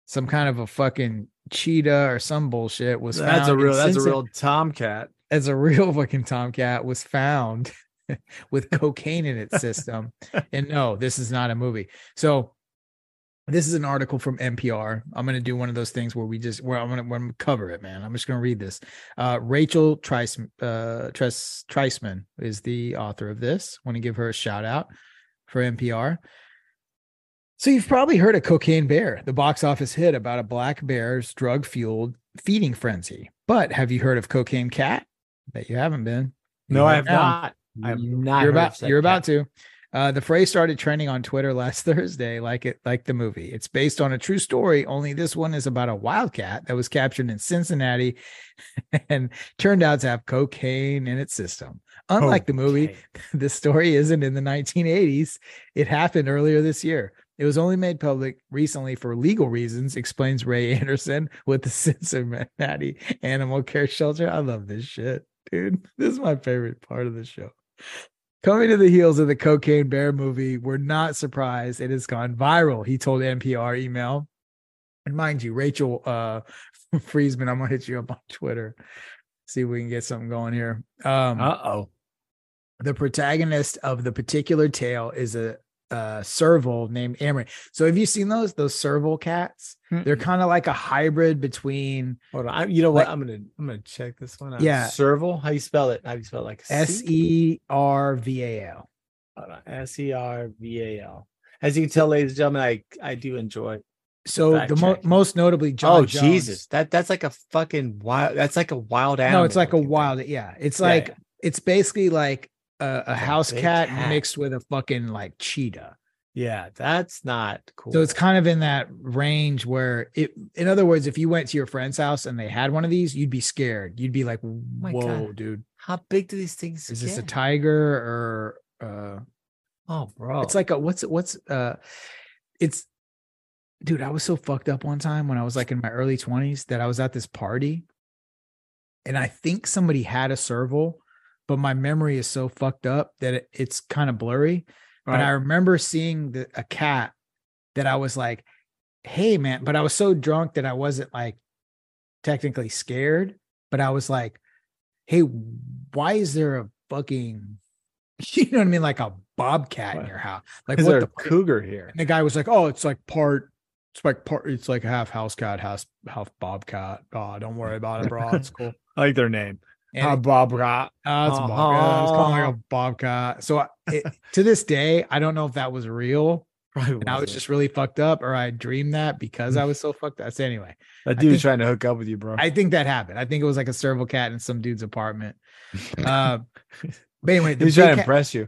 some kind of a fucking cheetah or some bullshit was found. That's a real that's a real tomcat. as a real fucking tomcat was found with cocaine in its system. and no, this is not a movie. So this is an article from NPR. I'm going to do one of those things where we just where I'm going to, cover it, man. I'm just going to read this. Uh, Rachel Trice, uh, Tres, Treisman is the author of this. Want to give her a shout out for NPR. So you've probably heard of Cocaine Bear, the box office hit about a black bear's drug-fueled feeding frenzy. But have you heard of Cocaine Cat? Bet you haven't been. No, I have now. not. I'm not. You're about you're about to. Uh, the phrase started trending on Twitter last Thursday, like it like the movie. It's based on a true story. Only this one is about a wildcat that was captured in Cincinnati and turned out to have cocaine in its system. Unlike the movie, Okay. the story isn't in the 1980s. It happened earlier this year. It was only made public recently for legal reasons, explains Ray Anderson with the Cincinnati Animal Care Shelter. I love this shit, dude. This is my favorite part of the show. Coming to the heels of the Cocaine Bear movie, we're not surprised it has gone viral, he told NPR email. And mind you, Rachel uh Friesman, I'm gonna hit you up on Twitter. See if we can get something going here. Um Uh oh. the protagonist of the particular tale is a, a serval named Amory. So have you seen those those serval cats? They're kind of like a hybrid between Hold on. I, you know what? Like- I'm gonna I'm gonna check this one out. Yeah. Serval. How you spell it? How you spell it? Like S E R V A L. S E R V A L. As you can tell, ladies and gentlemen, I I do enjoy. So the mo- most notably Jon oh Jones. Jesus, that that's like a fucking wild. That's like a wild animal. No, it's like a wild. Yeah, it's Yeah, like yeah. it's basically like a, a house cat, cat. mixed with a fucking like cheetah. Yeah, that's not cool. So it's kind of in that range where it. In other words, if you went to your friend's house and they had one of these, you'd be scared. You'd be like, my "Whoa, God. dude, how big do these things? is this a tiger or?" uh Oh, bro. It's like a what's what's uh, it's. Dude, I was so fucked up one time when I was like in my early 20s that I was at this party and I think somebody had a serval, but my memory is so fucked up that it, it's kind of blurry. But I remember seeing the, a cat that I was like, hey, man. But I was so drunk that I wasn't like technically scared, but I was like, hey, why is there a fucking, you know what I mean? Like a bobcat in your house. Like, is what the fuck? cougar here? And the guy was like, "Oh, it's like part, it's like part, it's like half house cat, half half bobcat. Oh, don't worry about it, bro. It's cool." I like their name. And Uh, it- Bob Rock. oh, it's a bobcat. It's called like Uh-huh. a bobcat. So I- it, to this day, I don't know if that was real Probably and I was just really fucked up, or I dreamed that because I was so fucked up. So anyway, that dude was think- trying to hook up with you, bro. I think that happened. I think it was like a serval cat in some dude's apartment. Uh, but anyway, he the was trying to impress you.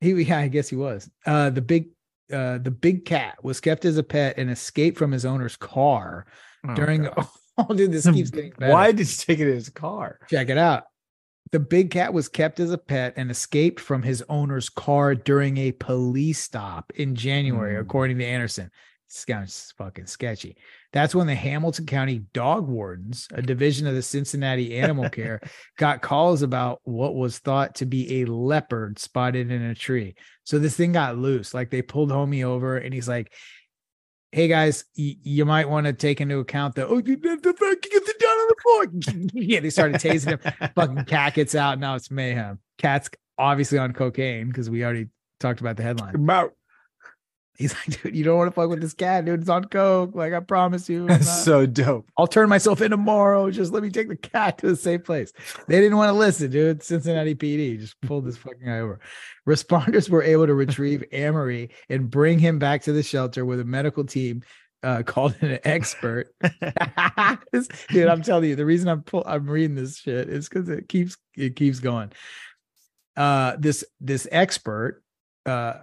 He, yeah, I guess he was. Uh, the big, uh, the big cat was kept as a pet and escaped from his owner's car during. Oh, dude, this keeps getting better. Why did you take it in his car? Check it out. The big cat was kept as a pet and escaped from his owner's car during a police stop in January, Hmm. according to Anderson. This guy's fucking sketchy. That's when the Hamilton County Dog Wardens, a division of the Cincinnati Animal Care, got calls about what was thought to be a leopard spotted in a tree. So this thing got loose. Like they pulled homie over and he's like, Hey guys, y- you might want to take into account that oh, you get the down on the floor. yeah, they started tasing him fucking cat gets out. Now it's mayhem. Cat's obviously on cocaine because we already talked about the headline. About He's like, dude, you don't want to fuck with this cat, dude. It's on coke. Like, I promise you. That's not- so dope. I'll turn myself in tomorrow. Just let me take the cat to a safe place. They didn't want to listen, dude. Cincinnati PD just pulled this fucking guy over. Responders were able to retrieve Amory and bring him back to the shelter with a medical team uh, called an expert. Dude, I'm telling you, the reason I'm pull, I'm reading this shit is because it keeps it keeps going. Uh, this this expert, uh,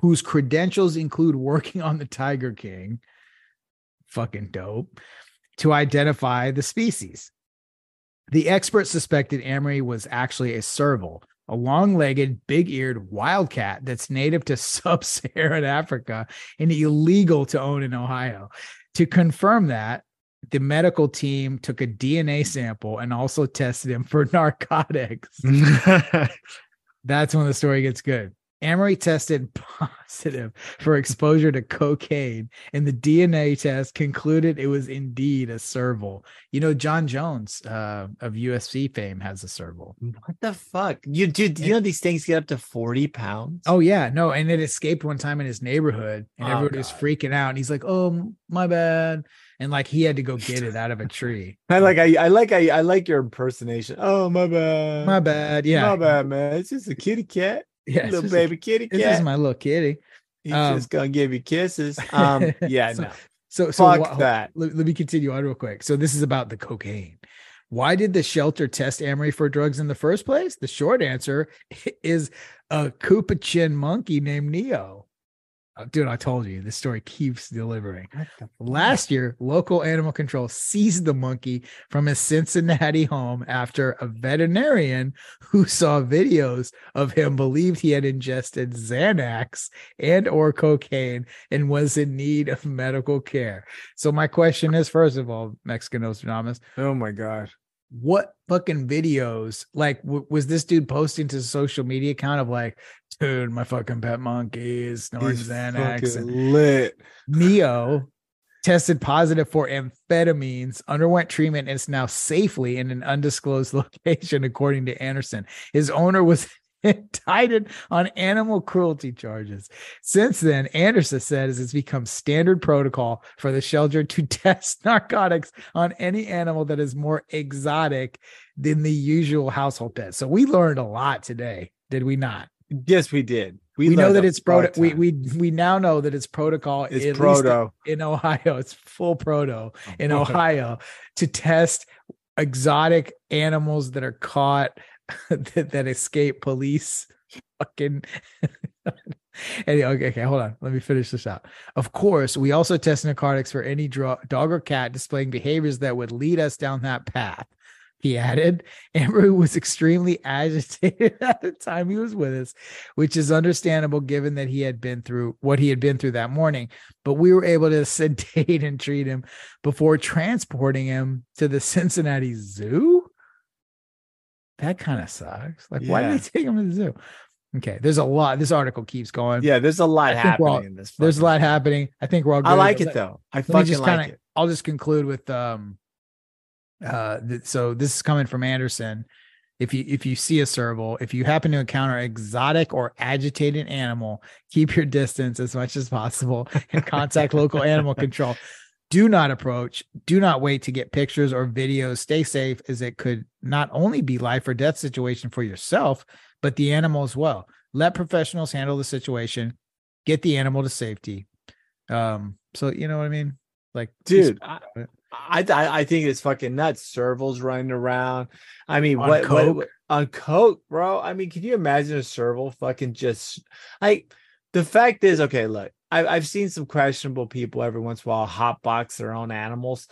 whose credentials include working on the Tiger King, fucking dope, to identify the species. The expert suspected Amory was actually a serval, a long legged, big eared wildcat that's native to sub Saharan Africa and illegal to own in Ohio. To confirm that, the medical team took a DNA sample and also tested him for narcotics. That's when the story gets good. Amory tested positive for exposure to cocaine, and the DNA test concluded it was indeed a serval. You know, Jon Jones uh, of UFC fame has a serval. what the fuck? You dude, you know these things get up to 40 pounds? Oh yeah, no, and it escaped one time in his neighborhood, and Oh, everybody was freaking out. And he's like, "Oh, my bad," and like he had to go get it out of a tree. I like I, I like I, I like your impersonation. Oh my bad. My bad. Yeah, My bad, man. It's just a kitty cat. Yeah, little just a- baby kitty This is my little kitty. He's um, just gonna give you kisses. Um, yeah, So- no. So, so Fuck wha- that. Let, let me continue on real quick. So, this is about the cocaine. Why did the shelter test Amory for drugs in the first place? The short answer is a Capuchin monkey named Neo. Uh, Dude, I told you this story keeps delivering. Last year, local animal control seized the monkey from his Cincinnati home after a veterinarian who saw videos of him believed he had ingested Xanax and or cocaine and was in need of medical care. So my question is first of all, Mexican Nostradamus, Oh my gosh. what fucking videos like w- was this dude posting to social media account of like dude my fucking pet monkey is snorting He's Xanax and lit. Neo tested positive for amphetamines, underwent treatment, and is now safely in an undisclosed location, according to Anderson. His owner was indicted on animal cruelty charges. Since then, Anderson says it's become standard protocol for the shelter to test narcotics on any animal that is more exotic than the usual household pet. So we learned a lot today, did we not? Yes, we did. We, know that it's proto. We we we now know that it's protocol. it's proto. in Ohio. It's full proto in Ohio to test exotic animals that are caught that, that escape police. Fucking. Anyway, okay, okay, hold on. Let me finish this out. Of course, we also test narcotics for any dro- dog or cat displaying behaviors that would lead us down that path. He added, Amber was extremely agitated at the time he was with us, which is understandable given that he had been through what he had been through that morning. But we were able to sedate and treat him before transporting him to the Cincinnati Zoo. That kind of sucks. Like, why Yeah. did they take him to the zoo? Okay, there's a lot. This article keeps going. Yeah, there's a lot I all- happening in this. there's a lot happening. I think we're all. I like it though. I fucking just like kind of it. i'll just conclude with um uh th- so this is coming from anderson. If you if you see a serval if you happen to encounter exotic or agitated animal keep your distance as much as possible and contact local animal control. Do not approach do not wait to get pictures or videos. Stay safe as it could not only be life or death situation for yourself but the animal as well. Let professionals handle the situation. Get the animal to safety. Um so you know what i mean? Like dude. I, about it. I I I think it's fucking nuts. Servals running around. I mean, On what, coke? what- on coke, bro? I mean, can you imagine a serval fucking just like the fact is, okay, look, I, I've seen some questionable people every once in a while hotbox their own animals,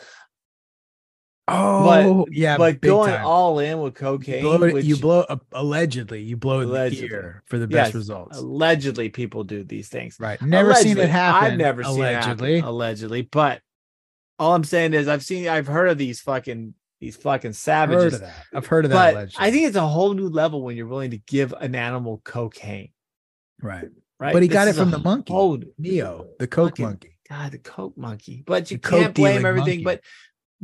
oh but, yeah but going time. all in with you cocaine, blow, it, which you blow uh, allegedly you blow Allegedly. the ear for the best Yes, results allegedly people do these things. right never seen it happen I've never seen allegedly it happen, allegedly, but all I'm saying is I've seen I've heard of these fucking these fucking savages. heard i've heard of that but allegedly. I think it's a whole new level when you're willing to give an animal cocaine, right right? But he This got it from the monkey. whole- neo the coke fucking- monkey God, the coke monkey. But you The can't blame everything. monkey.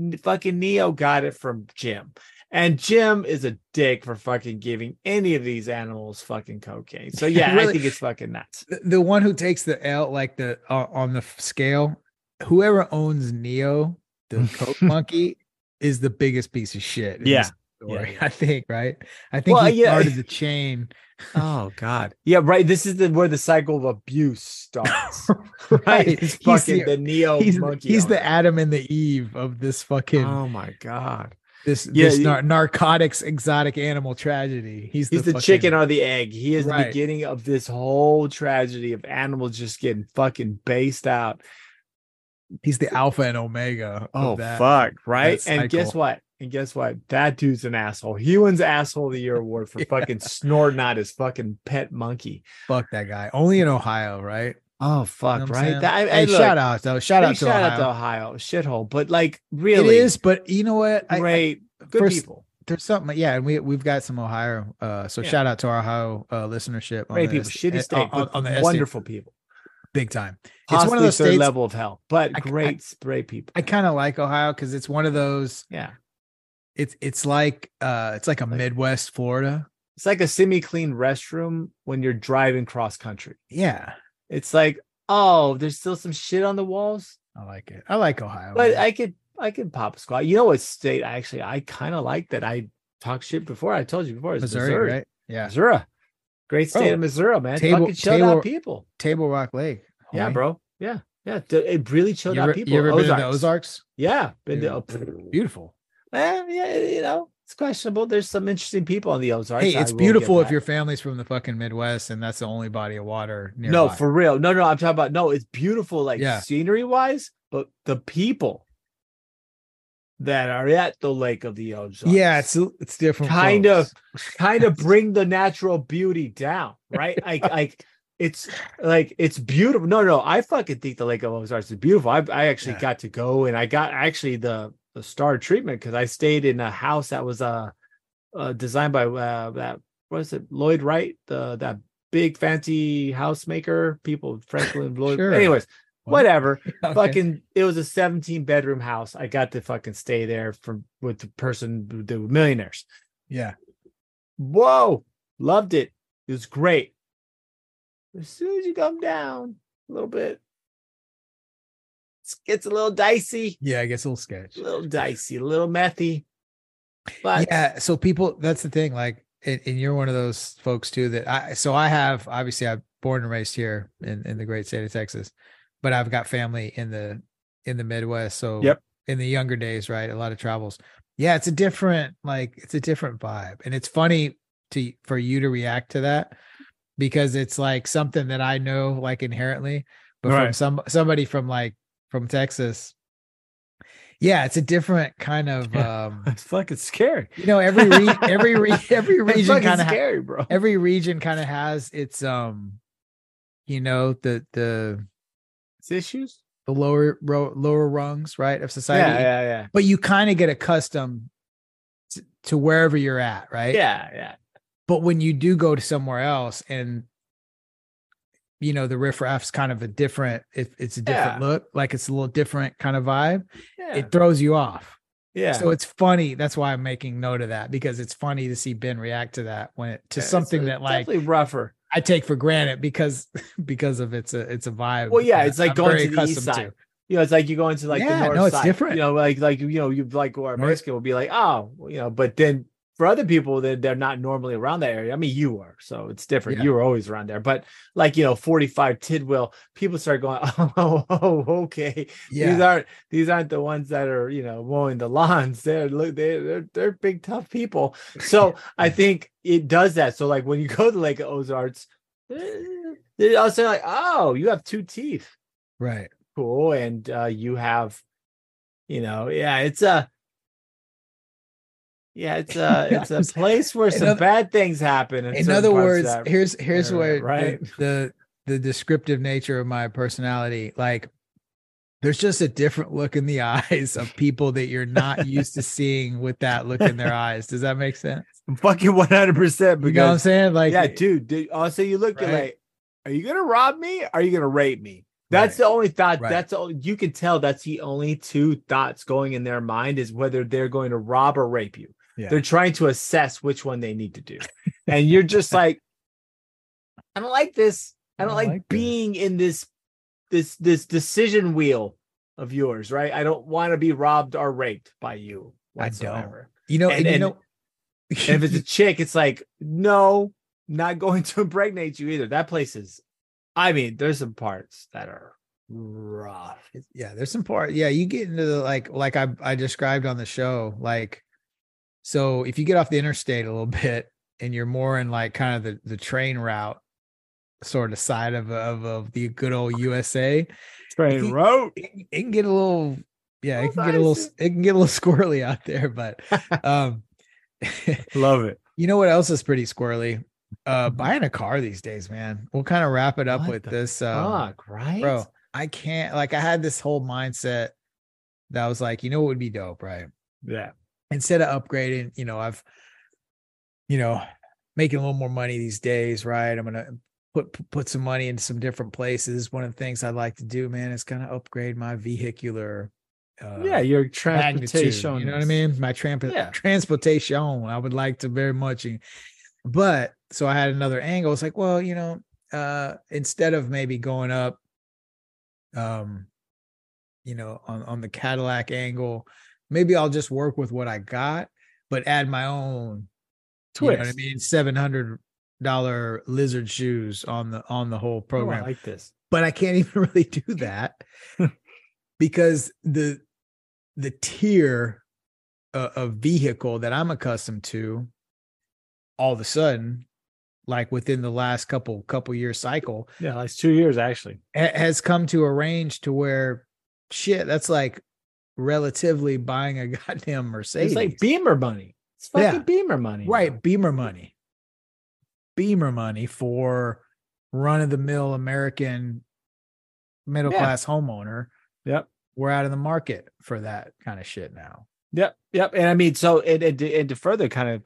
But fucking Neo got it from Jim, and Jim is a dick for fucking giving any of these animals fucking cocaine. So yeah, I think it's fucking nuts. the, the one who takes the l like the uh, on the scale whoever owns neo the coke monkey is the biggest piece of shit Yeah. story. yeah. I think, right? I think Well, he yeah. started the chain. Oh God. Yeah, right. This is the where the cycle of abuse starts. right. Right. He's fucking the- the, neo he's monkey. he's owner. the Adam and the Eve of this fucking Oh my God. this Yeah, this nar- narcotics exotic animal tragedy. He's, He's the, fucking- chicken or the egg. He is Right. the beginning of this whole tragedy of animals just getting fucking based out. He's the alpha and omega. Oh that. fuck, right? And guess what? And guess what? That dude's an asshole. He wins asshole of the year award for Yeah. fucking snorting out his fucking pet monkey. Fuck that guy. Only in Ohio, right? Oh You fuck, know right? That, I, hey, look, shout out though. Shout out to shout Ohio. out to Ohio, shithole. But like, It really, is, but you know what? I- I- good first- people. there's something, yeah, and we we've got some Ohio. Uh, so Yeah. shout out to our Ohio uh, listenership. on Great the people, S- shitty state, on, but on the SD wonderful people. Big time. Possibly it's one of those third states. level of hell, but I- I- great spray people. I kind of like Ohio because it's one of those. yeah, It's it's like uh it's like a Like- Midwest Florida. it's like a semi-clean restroom when you're driving cross country. Yeah, It's like, oh, there's still some shit on the walls, I like it. I like Ohio. but man. I could, I could pop a squat. You know what state? Actually, I kind of like that. I talked shit before. I told you before. It's Missouri, Missouri, right? Yeah, Missouri, great state Bro, of Missouri, man. Table- Fucking chilled Table- out people. Table Rock Lake. Yeah, bro. Yeah, yeah. It really chilled You out people. you ever been to Ozarks. the Ozarks? Yeah, been to. Oh, Beautiful. Eh, yeah, you know, it's questionable. There's some interesting people on the Ozarks. Hey, it's beautiful if your family's from the fucking Midwest and that's the only body of water nearby. No, for real. No, no, I'm talking about no, it's beautiful, like Yeah. scenery wise, but the people that are at the Lake of the Ozarks. yeah, it's it's different. Kind of- kind of bring the natural beauty down, right? Like, like it's like it's beautiful. No, no, I fucking think the Lake of Ozarks is beautiful. I, I actually Yeah. got to go and I got actually the the star treatment because I stayed in a house that was uh, uh designed by uh that what is it Lloyd Wright the that big fancy house maker people Franklin Lloyd. Sure. Anyways? whatever. Okay. fucking it was a 17 bedroom house. I got to fucking stay there from with the person the millionaires. Yeah. whoa. Loved it. It was great. As soon as you come down a little bit it gets a little dicey. Yeah, I guess a little sketch. a little dicey a little methy. But yeah so people that's the thing like and, and you're one of those folks too that i so i have obviously i'm born and raised here in, in the great state of texas but i've got family in the in the midwest. So Yep. in the younger days right a lot of travels. Yeah it's a different like it's a different vibe. And it's funny to for you to react to that because it's like something that i know like inherently but from some somebody from like from texas. Yeah it's a different kind of Yeah. um it's fucking scary. you know every re- every re- every region kind of scary bro. every region kind of has its um you know the the issues the lower ro- lower rungs right of society. yeah yeah. Yeah but you kind of get accustomed to, to wherever you're at right? Yeah yeah. But when you do go to somewhere else and you know the riffraff's kind of a different it, it's a different Yeah. look like it's a little different kind of vibe yeah. it throws you off. Yeah. So it's funny. That's why I'm making note of that because it's funny to see Ben react to that when it, to Yeah, it's, something uh, that like definitely rougher I take for granted because because of it's a it's a vibe. Well, yeah, it's like I'm going to the east side. You know, it's like you go into like Yeah, the north no, it's side. different. You know, like like you know, you like or Mexican will be like, oh, you know, but then for other people that they're not normally around that area. I mean, you were, so it's different. Yeah. You were always around there, but like you know, 45 Tidwell, people start going, oh, oh okay. These aren't these aren't the ones that are you know mowing the lawns. They're they're they're, they're big tough people. So I think it does that. So like when you go to Lake Ozarks, eh, they also like, oh, you have two teeth right. cool and uh you have you know yeah it's a yeah it's a it's a place where some other- bad things happen In certain other words, that- here's here's area, where right? the, the the descriptive nature of my personality like there's just a different look in the eyes of people that you're not used to seeing with that look in their eyes. Does that make sense? I'm fucking 100 percent You know what I'm saying? Like yeah dude, dude also you look at Right. like are you gonna rob me are you gonna rape me that's Right. the only thought Right. that's all you can tell that's the only two thoughts going in their mind is whether they're going to rob or rape you Yeah. they're trying to assess which one they need to do and you're just like i don't like this i don't, like, like this. being in this this this decision wheel of yours right i don't want to be robbed or raped by you I don't. whatsoever you know, and- and, you know, And if it's a chick, it's like, no, not going to impregnate you either. That place is, I mean, there's some parts that are rough. yeah, there's some part. Yeah, you get into the like like I I described on the show. Like, so if you get off the interstate a little bit and you're more in like kind of the the train route sort of side of of, of the good old USA, Train He- road. it, can- it can get a little yeah, it can get a little it can get a little squirrely out there, but um Love it. you know what else is pretty squirrely? Uh buying a car these days, man. We'll kind of wrap it up What with the this um, Fuck, right? bro i can't like i had this whole mindset that was like you know what would be dope right Yeah. Instead of upgrading you know i've you know making a little more money these days right i'm gonna put put some money into some different places one of the things i'd like to do man is kind of upgrade my vehicular uh yeah, your transportation. you know what i mean my tramp- Yeah. transportation i would like to very much but so i had another angle it's like well you know uh instead of maybe going up um you know on on the cadillac angle maybe i'll just work with what i got but add my own you know what i mean 700 dollar lizard shoes on the on the whole Oh, program I like this. but I can't even really do that because the the tier of, of vehicle that I'm accustomed to, all of a sudden, like within the last couple couple year cycle, Yeah, like two years actually. ha- has come to a range to where shit, that's like relatively buying a goddamn Mercedes. It's like Beamer money. It's fucking Yeah. Beamer money. right, Beamer money. Beamer money for run of the mill American middle Yeah. class homeowner. Yep. we're out of the market for that kind of shit now. Yep. Yep. And I mean, so and, and, and to further kind of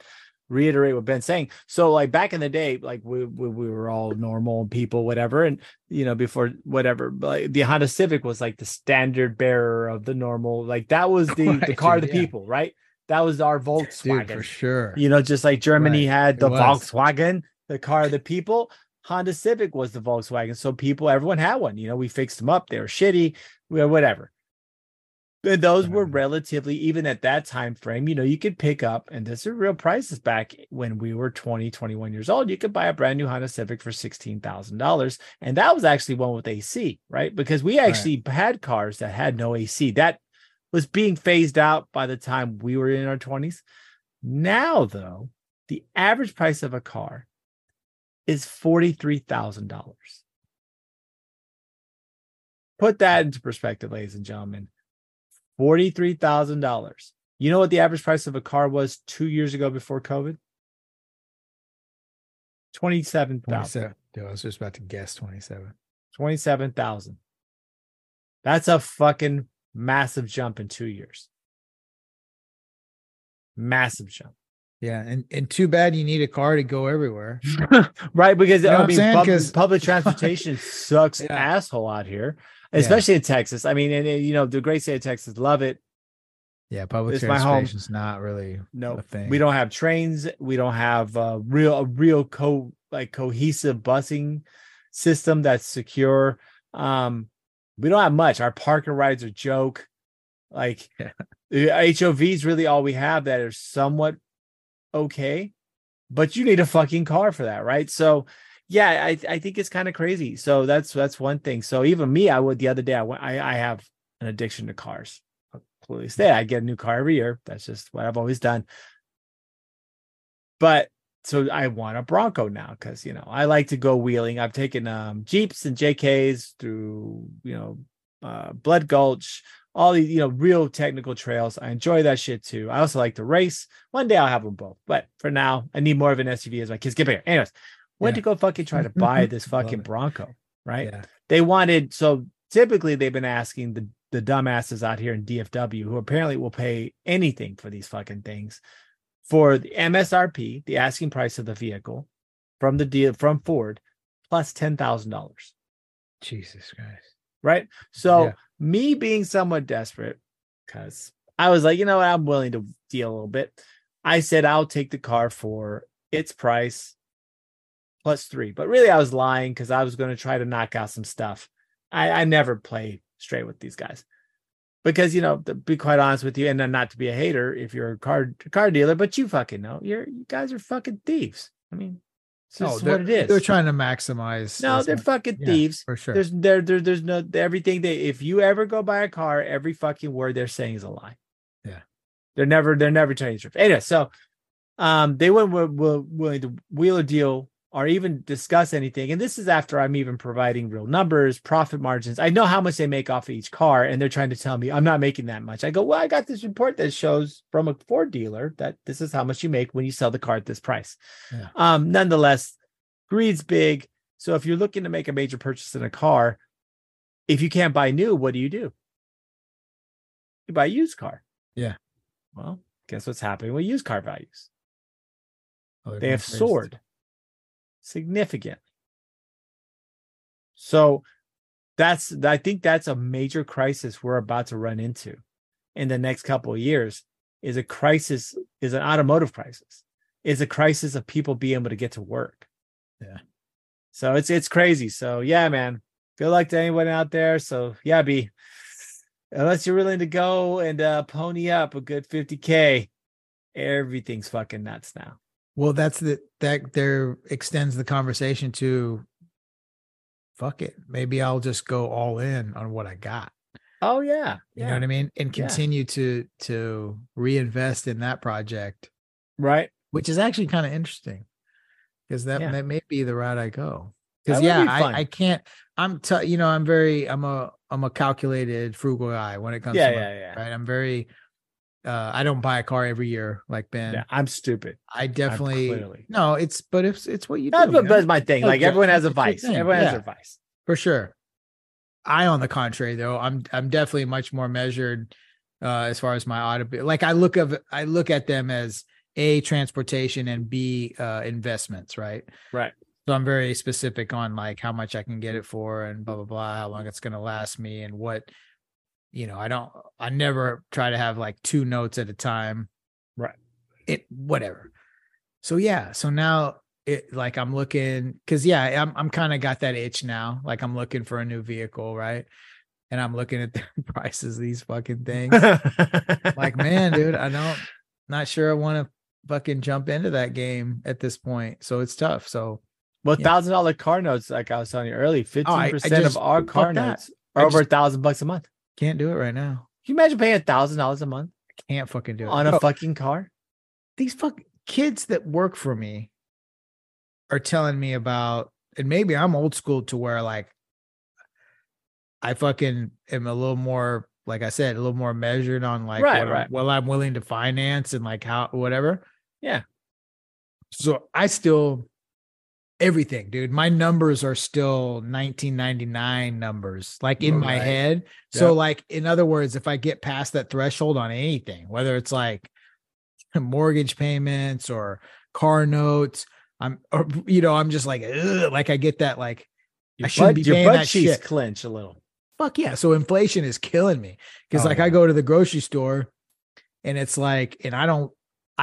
reiterate what Ben's saying. So like back in the day, like we we, we were all normal people, whatever, and you know before whatever, like the Honda Civic was like the standard bearer of the normal. Like that was the the Right, car of the yeah. people, right? That was our Volkswagen. Dude, for sure. You know, just like Germany Right, had the. Volkswagen, the car of the people. Honda Civic was the Volkswagen. So people, everyone had one. You know, we fixed them up. They were shitty, we- whatever. And those were um, relatively, even at that time frame, you know, you could pick up, and this is real prices back when we were 20, 21 years old. You could buy a brand new Honda Civic for $16,000. And that was actually one with AC, right? Because we actually had cars that had no AC. That was being phased out by the time we were in our 20s. Now, though, the average price of a car is $43,000. Put that into perspective, ladies and gentlemen. $43,000. You know what the average price of a car was two years ago before COVID? 27,000. 27. Dude, I was just about to guess 27. 27,000. That's a fucking massive jump in two years. Massive jump. Yeah. And and too bad you need a car to go everywhere. right because You know i mean saying? pub- public transportation sucks Yeah. asshole out here Yeah. especially in texas i mean and, and, you know the great state of texas love it Yeah, public It's my home. transportation's not really no a thing. we don't have trains we don't have uh, real a real co like cohesive busing system that's secure um we don't have much our parking rides are a joke like Yeah. the hov is really all we have that are somewhat okay but you need a fucking car for that right so yeah i, I think it's kind of crazy so that's that's one thing so even me i would the other day i went i, I have an addiction to cars completely stay i get a new car every year that's just what i've always done but so i want a bronco now because you know i like to go wheeling i've taken um jeeps and jks through you know uh blood gulch all these, you know, real technical trails. I enjoy that shit too. I also like to race. One day I'll have them both, but for now, I need more of an SUV as my kids get bigger. Anyways, went Yeah. to go fucking try to buy this fucking. Bronco, right? Yeah. They wanted so typically they've been asking the the dumbasses out here in DFW who apparently will pay anything for these fucking things for the MSRP, the asking price of the vehicle from the deal from Ford, plus ten thousand dollars Jesus Christ. right? So Yeah. me being somewhat desperate, because I was like, you know what, I'm willing to deal a little bit. I said I'll take the car for its price plus three, but really I was lying because I was going to try to knock out some stuff. I, I never play straight with these guys. because you know, to be quite honest with you, and not to be a hater if you're a car car dealer, but you fucking know you're you guys are fucking thieves. I mean, it's No, what it is. They're trying to maximize. no, they're not- fucking yeah, thieves. for sure. There's there, there there's no everything they if you ever go buy a car, every fucking word they're saying is a lie. Yeah. They're never they're never telling you the truth. Anyway, so um they weren't wi- willing to wheel a deal or even discuss anything. And this is after I'm even providing real numbers, profit margins. I know how much they make off of each car, and they're trying to tell me I'm not making that much. I go, well, I got this report that shows from a Ford dealer that this is how much you make when you sell the car at this price. Yeah. Um, nonetheless, greed's big. So if you're looking to make a major purchase in a car, if you can't buy new, what do you do? You buy a used car. Yeah. Well, guess what's happening with used car values? Oh, they have crazy. soared significantly. So that's I think that's a major crisis we're about to run into in the next couple of years is a crisis is an automotive crisis. Is a crisis of people being able to get to work. Yeah. So it's it's crazy. So yeah, man. Good luck to anyone out there. So yeah, be unless you're willing to go and uh pony up a good 50k, everything's fucking nuts now. Well, that's the that there extends the conversation to fuck it. Maybe I'll just go all in on what I got. Oh yeah. You know what I mean? And Yeah. continue to to reinvest in that project, Right. which is actually kind of interesting. Because that, Yeah. that may be the route I go. Because yeah, be. I, I can't I'm t- you know, I'm very I'm a I'm a calculated frugal guy when it comes Yeah, to yeah, money, yeah. right. I'm very uh I don't buy a car every year like Ben. Yeah, I'm stupid. I definitely clearly. no, it's but it's it's what you do. That's, you know? that's my thing. Like Okay, everyone has a vice. Everyone has yeah. their vice. for sure. I, on the contrary, though, I'm I'm definitely much more measured uh, as far as my auto. Like I look of I look at them as a transportation and b uh, investments, right? Right. So I'm very specific on like how much I can get it for and blah blah blah, how long it's going to last me and what you know. I don't. I never try to have like two notes at a time. Right. It whatever. So yeah. So now it like I'm looking because yeah, I'm I'm kind of got that itch now. Like I'm looking for a new vehicle, right? And I'm looking at the prices of these fucking things. like, man, dude, I don't not sure I want to fucking jump into that game at this point. So it's tough. So Well, thousand dollar car notes, like I was telling you oh, I- I fifteen percent of our car fuck that. notes are I over a thousand bucks a month. Can't do it right now. Can you imagine paying a thousand dollars a month Can't fucking do it. on a Bro, fucking car? these fuck kids that work for me are telling me about and maybe I'm old school to where like I fucking am a little more like I said, a little more measured on like Right, what, I'm- right. what I'm willing to finance and like how whatever. Yeah. So I still everything, dude. My numbers are still 1999 numbers, like in oh, my Right. head. So, like, in other words, if I get past that threshold on anything, whether it's like mortgage payments or car notes, I'm, or, you know, I'm just like, Ugh, like I get that, like, Your I shouldn't butt- be your butt that shit. clench a little. fuck yeah. So inflation is killing me because, Oh, like, I go to the grocery store and it's like, and I don't,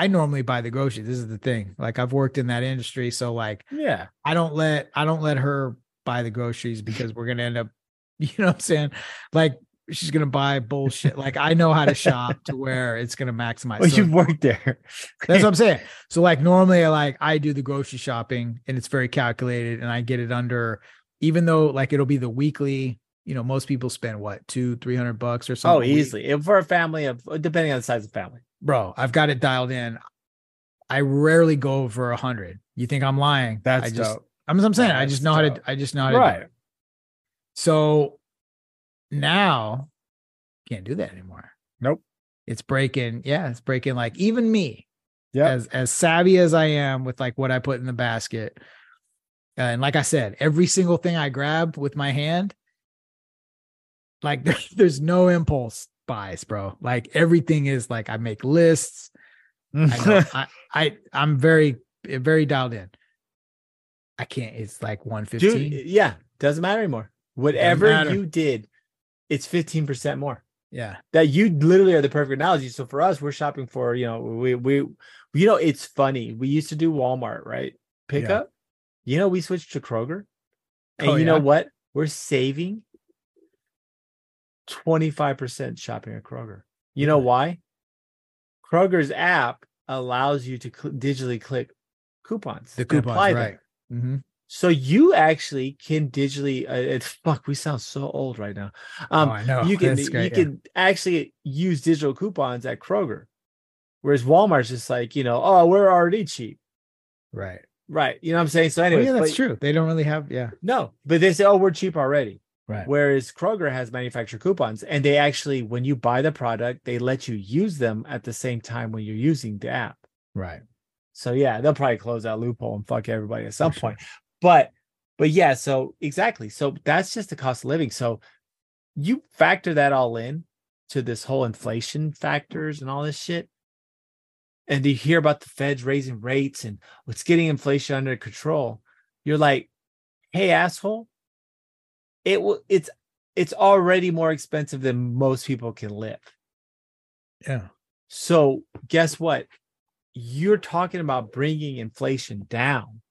I normally buy the groceries. This is the thing. Like, I've worked in that industry. So, like, Yeah. I don't let I don't let her buy the groceries because we're gonna end up, you know what I'm saying? Like she's gonna buy bullshit. Like I know how to shop to where it's gonna maximize. Well, So you've worked there. that's what I'm saying. So like normally I like I do the grocery shopping and it's very calculated and I get it under even though like it'll be the weekly, you know, most people spend what two, three hundred bucks or something. Oh, easily. For a family of depending on the size of family. Bro, I've got it dialed in. I rarely go over a hundred. You think I'm lying? That's I just dope. I'm, I'm saying I just know how to. I just know how to do Right. it. So now can't do that anymore. Nope. It's breaking. Yeah, it's breaking like even me. Yeah. As as savvy as I am with like what I put in the basket. uh, and like I said, every single thing I grab with my hand, like there, there's no impulse buys, bro. Like everything is like I make lists. I know mm. I, I I'm very very dialed in. I can't. It's like one fifteen. Yeah, doesn't matter anymore. Whatever matter. you did, it's 15% more. Yeah. That you literally are the perfect analogy. So for us, we're shopping for, you know, we we you know, it's funny. We used to do Walmart, right? Pickup. You know, we switched to Kroger. Oh, and Oh, you know what? We're saving 25% shopping at Kroger. You know why? Kroger's app allows you to cl- digitally click coupons. The coupons, apply them. right? Mm-hmm. So you actually can digitally. Uh, it, fuck, we sound so old right now. Um, oh, I know. you can great, you yeah. can actually use digital coupons at Kroger, whereas Walmart's just like you know, oh, we're already cheap, right. right? You know what I'm saying? So Well, anyway, yeah, that's true. They don't really have. Yeah. No, but they say, oh, we're cheap already. Right. Whereas Kroger has manufacturer coupons, and they actually, when you buy the product, they let you use them at the same time when you're using the app. Right. So yeah, they'll probably close that loophole and fuck everybody at some For sure. point. But but yeah, so exactly. So that's just the cost of living. So you factor that all in to this whole inflation factors and all this shit. And you hear about the feds raising rates and what's getting inflation under control. You're like, hey, asshole, it will it's it's already more expensive than most people can live. Yeah. So guess what? You're talking about bringing inflation down.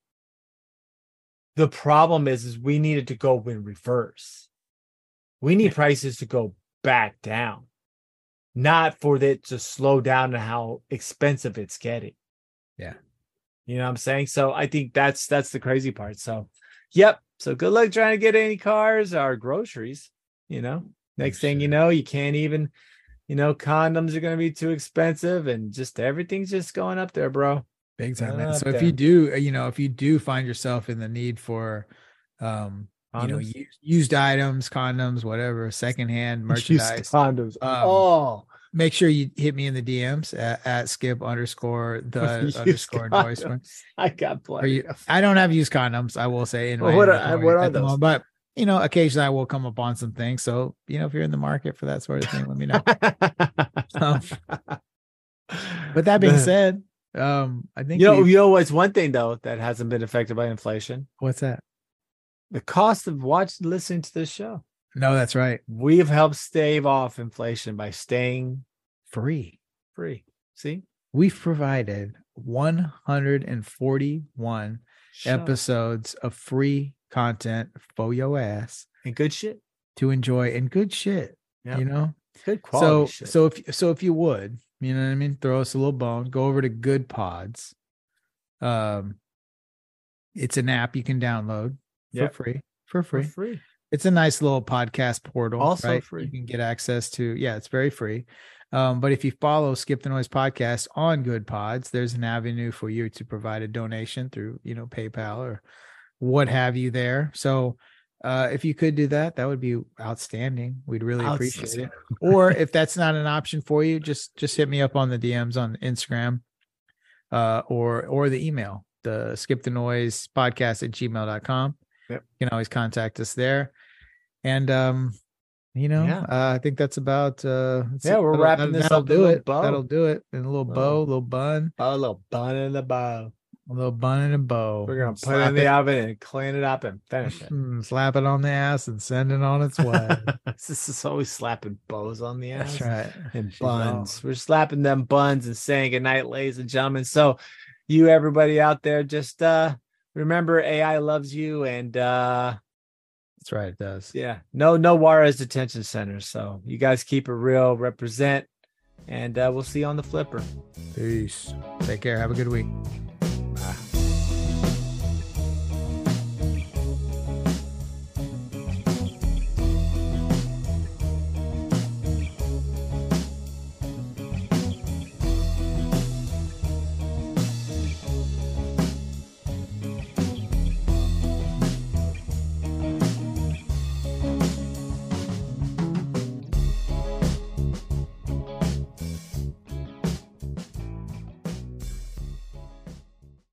The problem is, is we needed to go in reverse. We need prices to go back down, not for it to slow down to how expensive it's getting. Yeah. You know what I'm saying? So I think that's that's the crazy part. So yep. So good luck trying to get any cars or groceries. You know, next thing you know, you can't even you know, condoms are going to be too expensive and just everything's just going up there, bro. Big time. man. So if you do, uh, you know, if you do find yourself in the need for, um, you know, Condoms? u- used items, condoms, whatever, secondhand merchandise, condoms. um, oh, make sure you hit me in the DMs at, at skip underscore the underscore condoms. I got plenty. you, I don't have used condoms. I will say in Well, what are- what are those? moment, but you know, occasionally I will come upon some things. So you know, if you're in the market for that sort of thing, let me know. Um, But that being said, um, I think you know, you know what's one thing though that hasn't been affected by inflation? what's that? The cost of watching, listening to this show. No, that's right. We've helped stave off inflation by staying Free. free. See, We've provided 141 Shut up. episodes of free content for your ass and good shit. to enjoy and good shit. Yeah. You know, Good quality so shit. so if so if you would, you know what I mean, throw us a little bone. Go over to Goodpods. Um, it's an app you can download Yep. for free. For for free. free. It's a nice little podcast portal. Also right? free. You can get access to. Yeah, it's very free. Um, but if you follow Skip the Noise podcast on Goodpods, there's an avenue for you to provide a donation through, you know, PayPal or what have you there. So uh, if you could do that, that would be outstanding. We'd really appreciate it. Or if that's not an option for you, just just hit me up on the DMs on Instagram uh, or or the email, the skip the noise podcast at gmail.com. Yep. You can always contact us there. And um, you know, Yeah. uh, I think that's about uh Yeah, we're wrapping this that'll up do it. bow. That'll do it. And a little bow, a Little- bun, a little bun in the bow. a little bun and a bow. We're gonna put it in the oven and clean it up and finish it. Mm, slap it on the ass and send it on its way. this is always slapping bows on the ass. That's right. And buns. We're slapping them buns and saying goodnight, ladies and gentlemen. So you everybody out there, just uh remember AI loves you and uh That's right. It does. yeah, no no Juarez detention centers. So you guys keep it real, represent, and uh we'll see you on the flipper. Peace. Take care. Have a good week.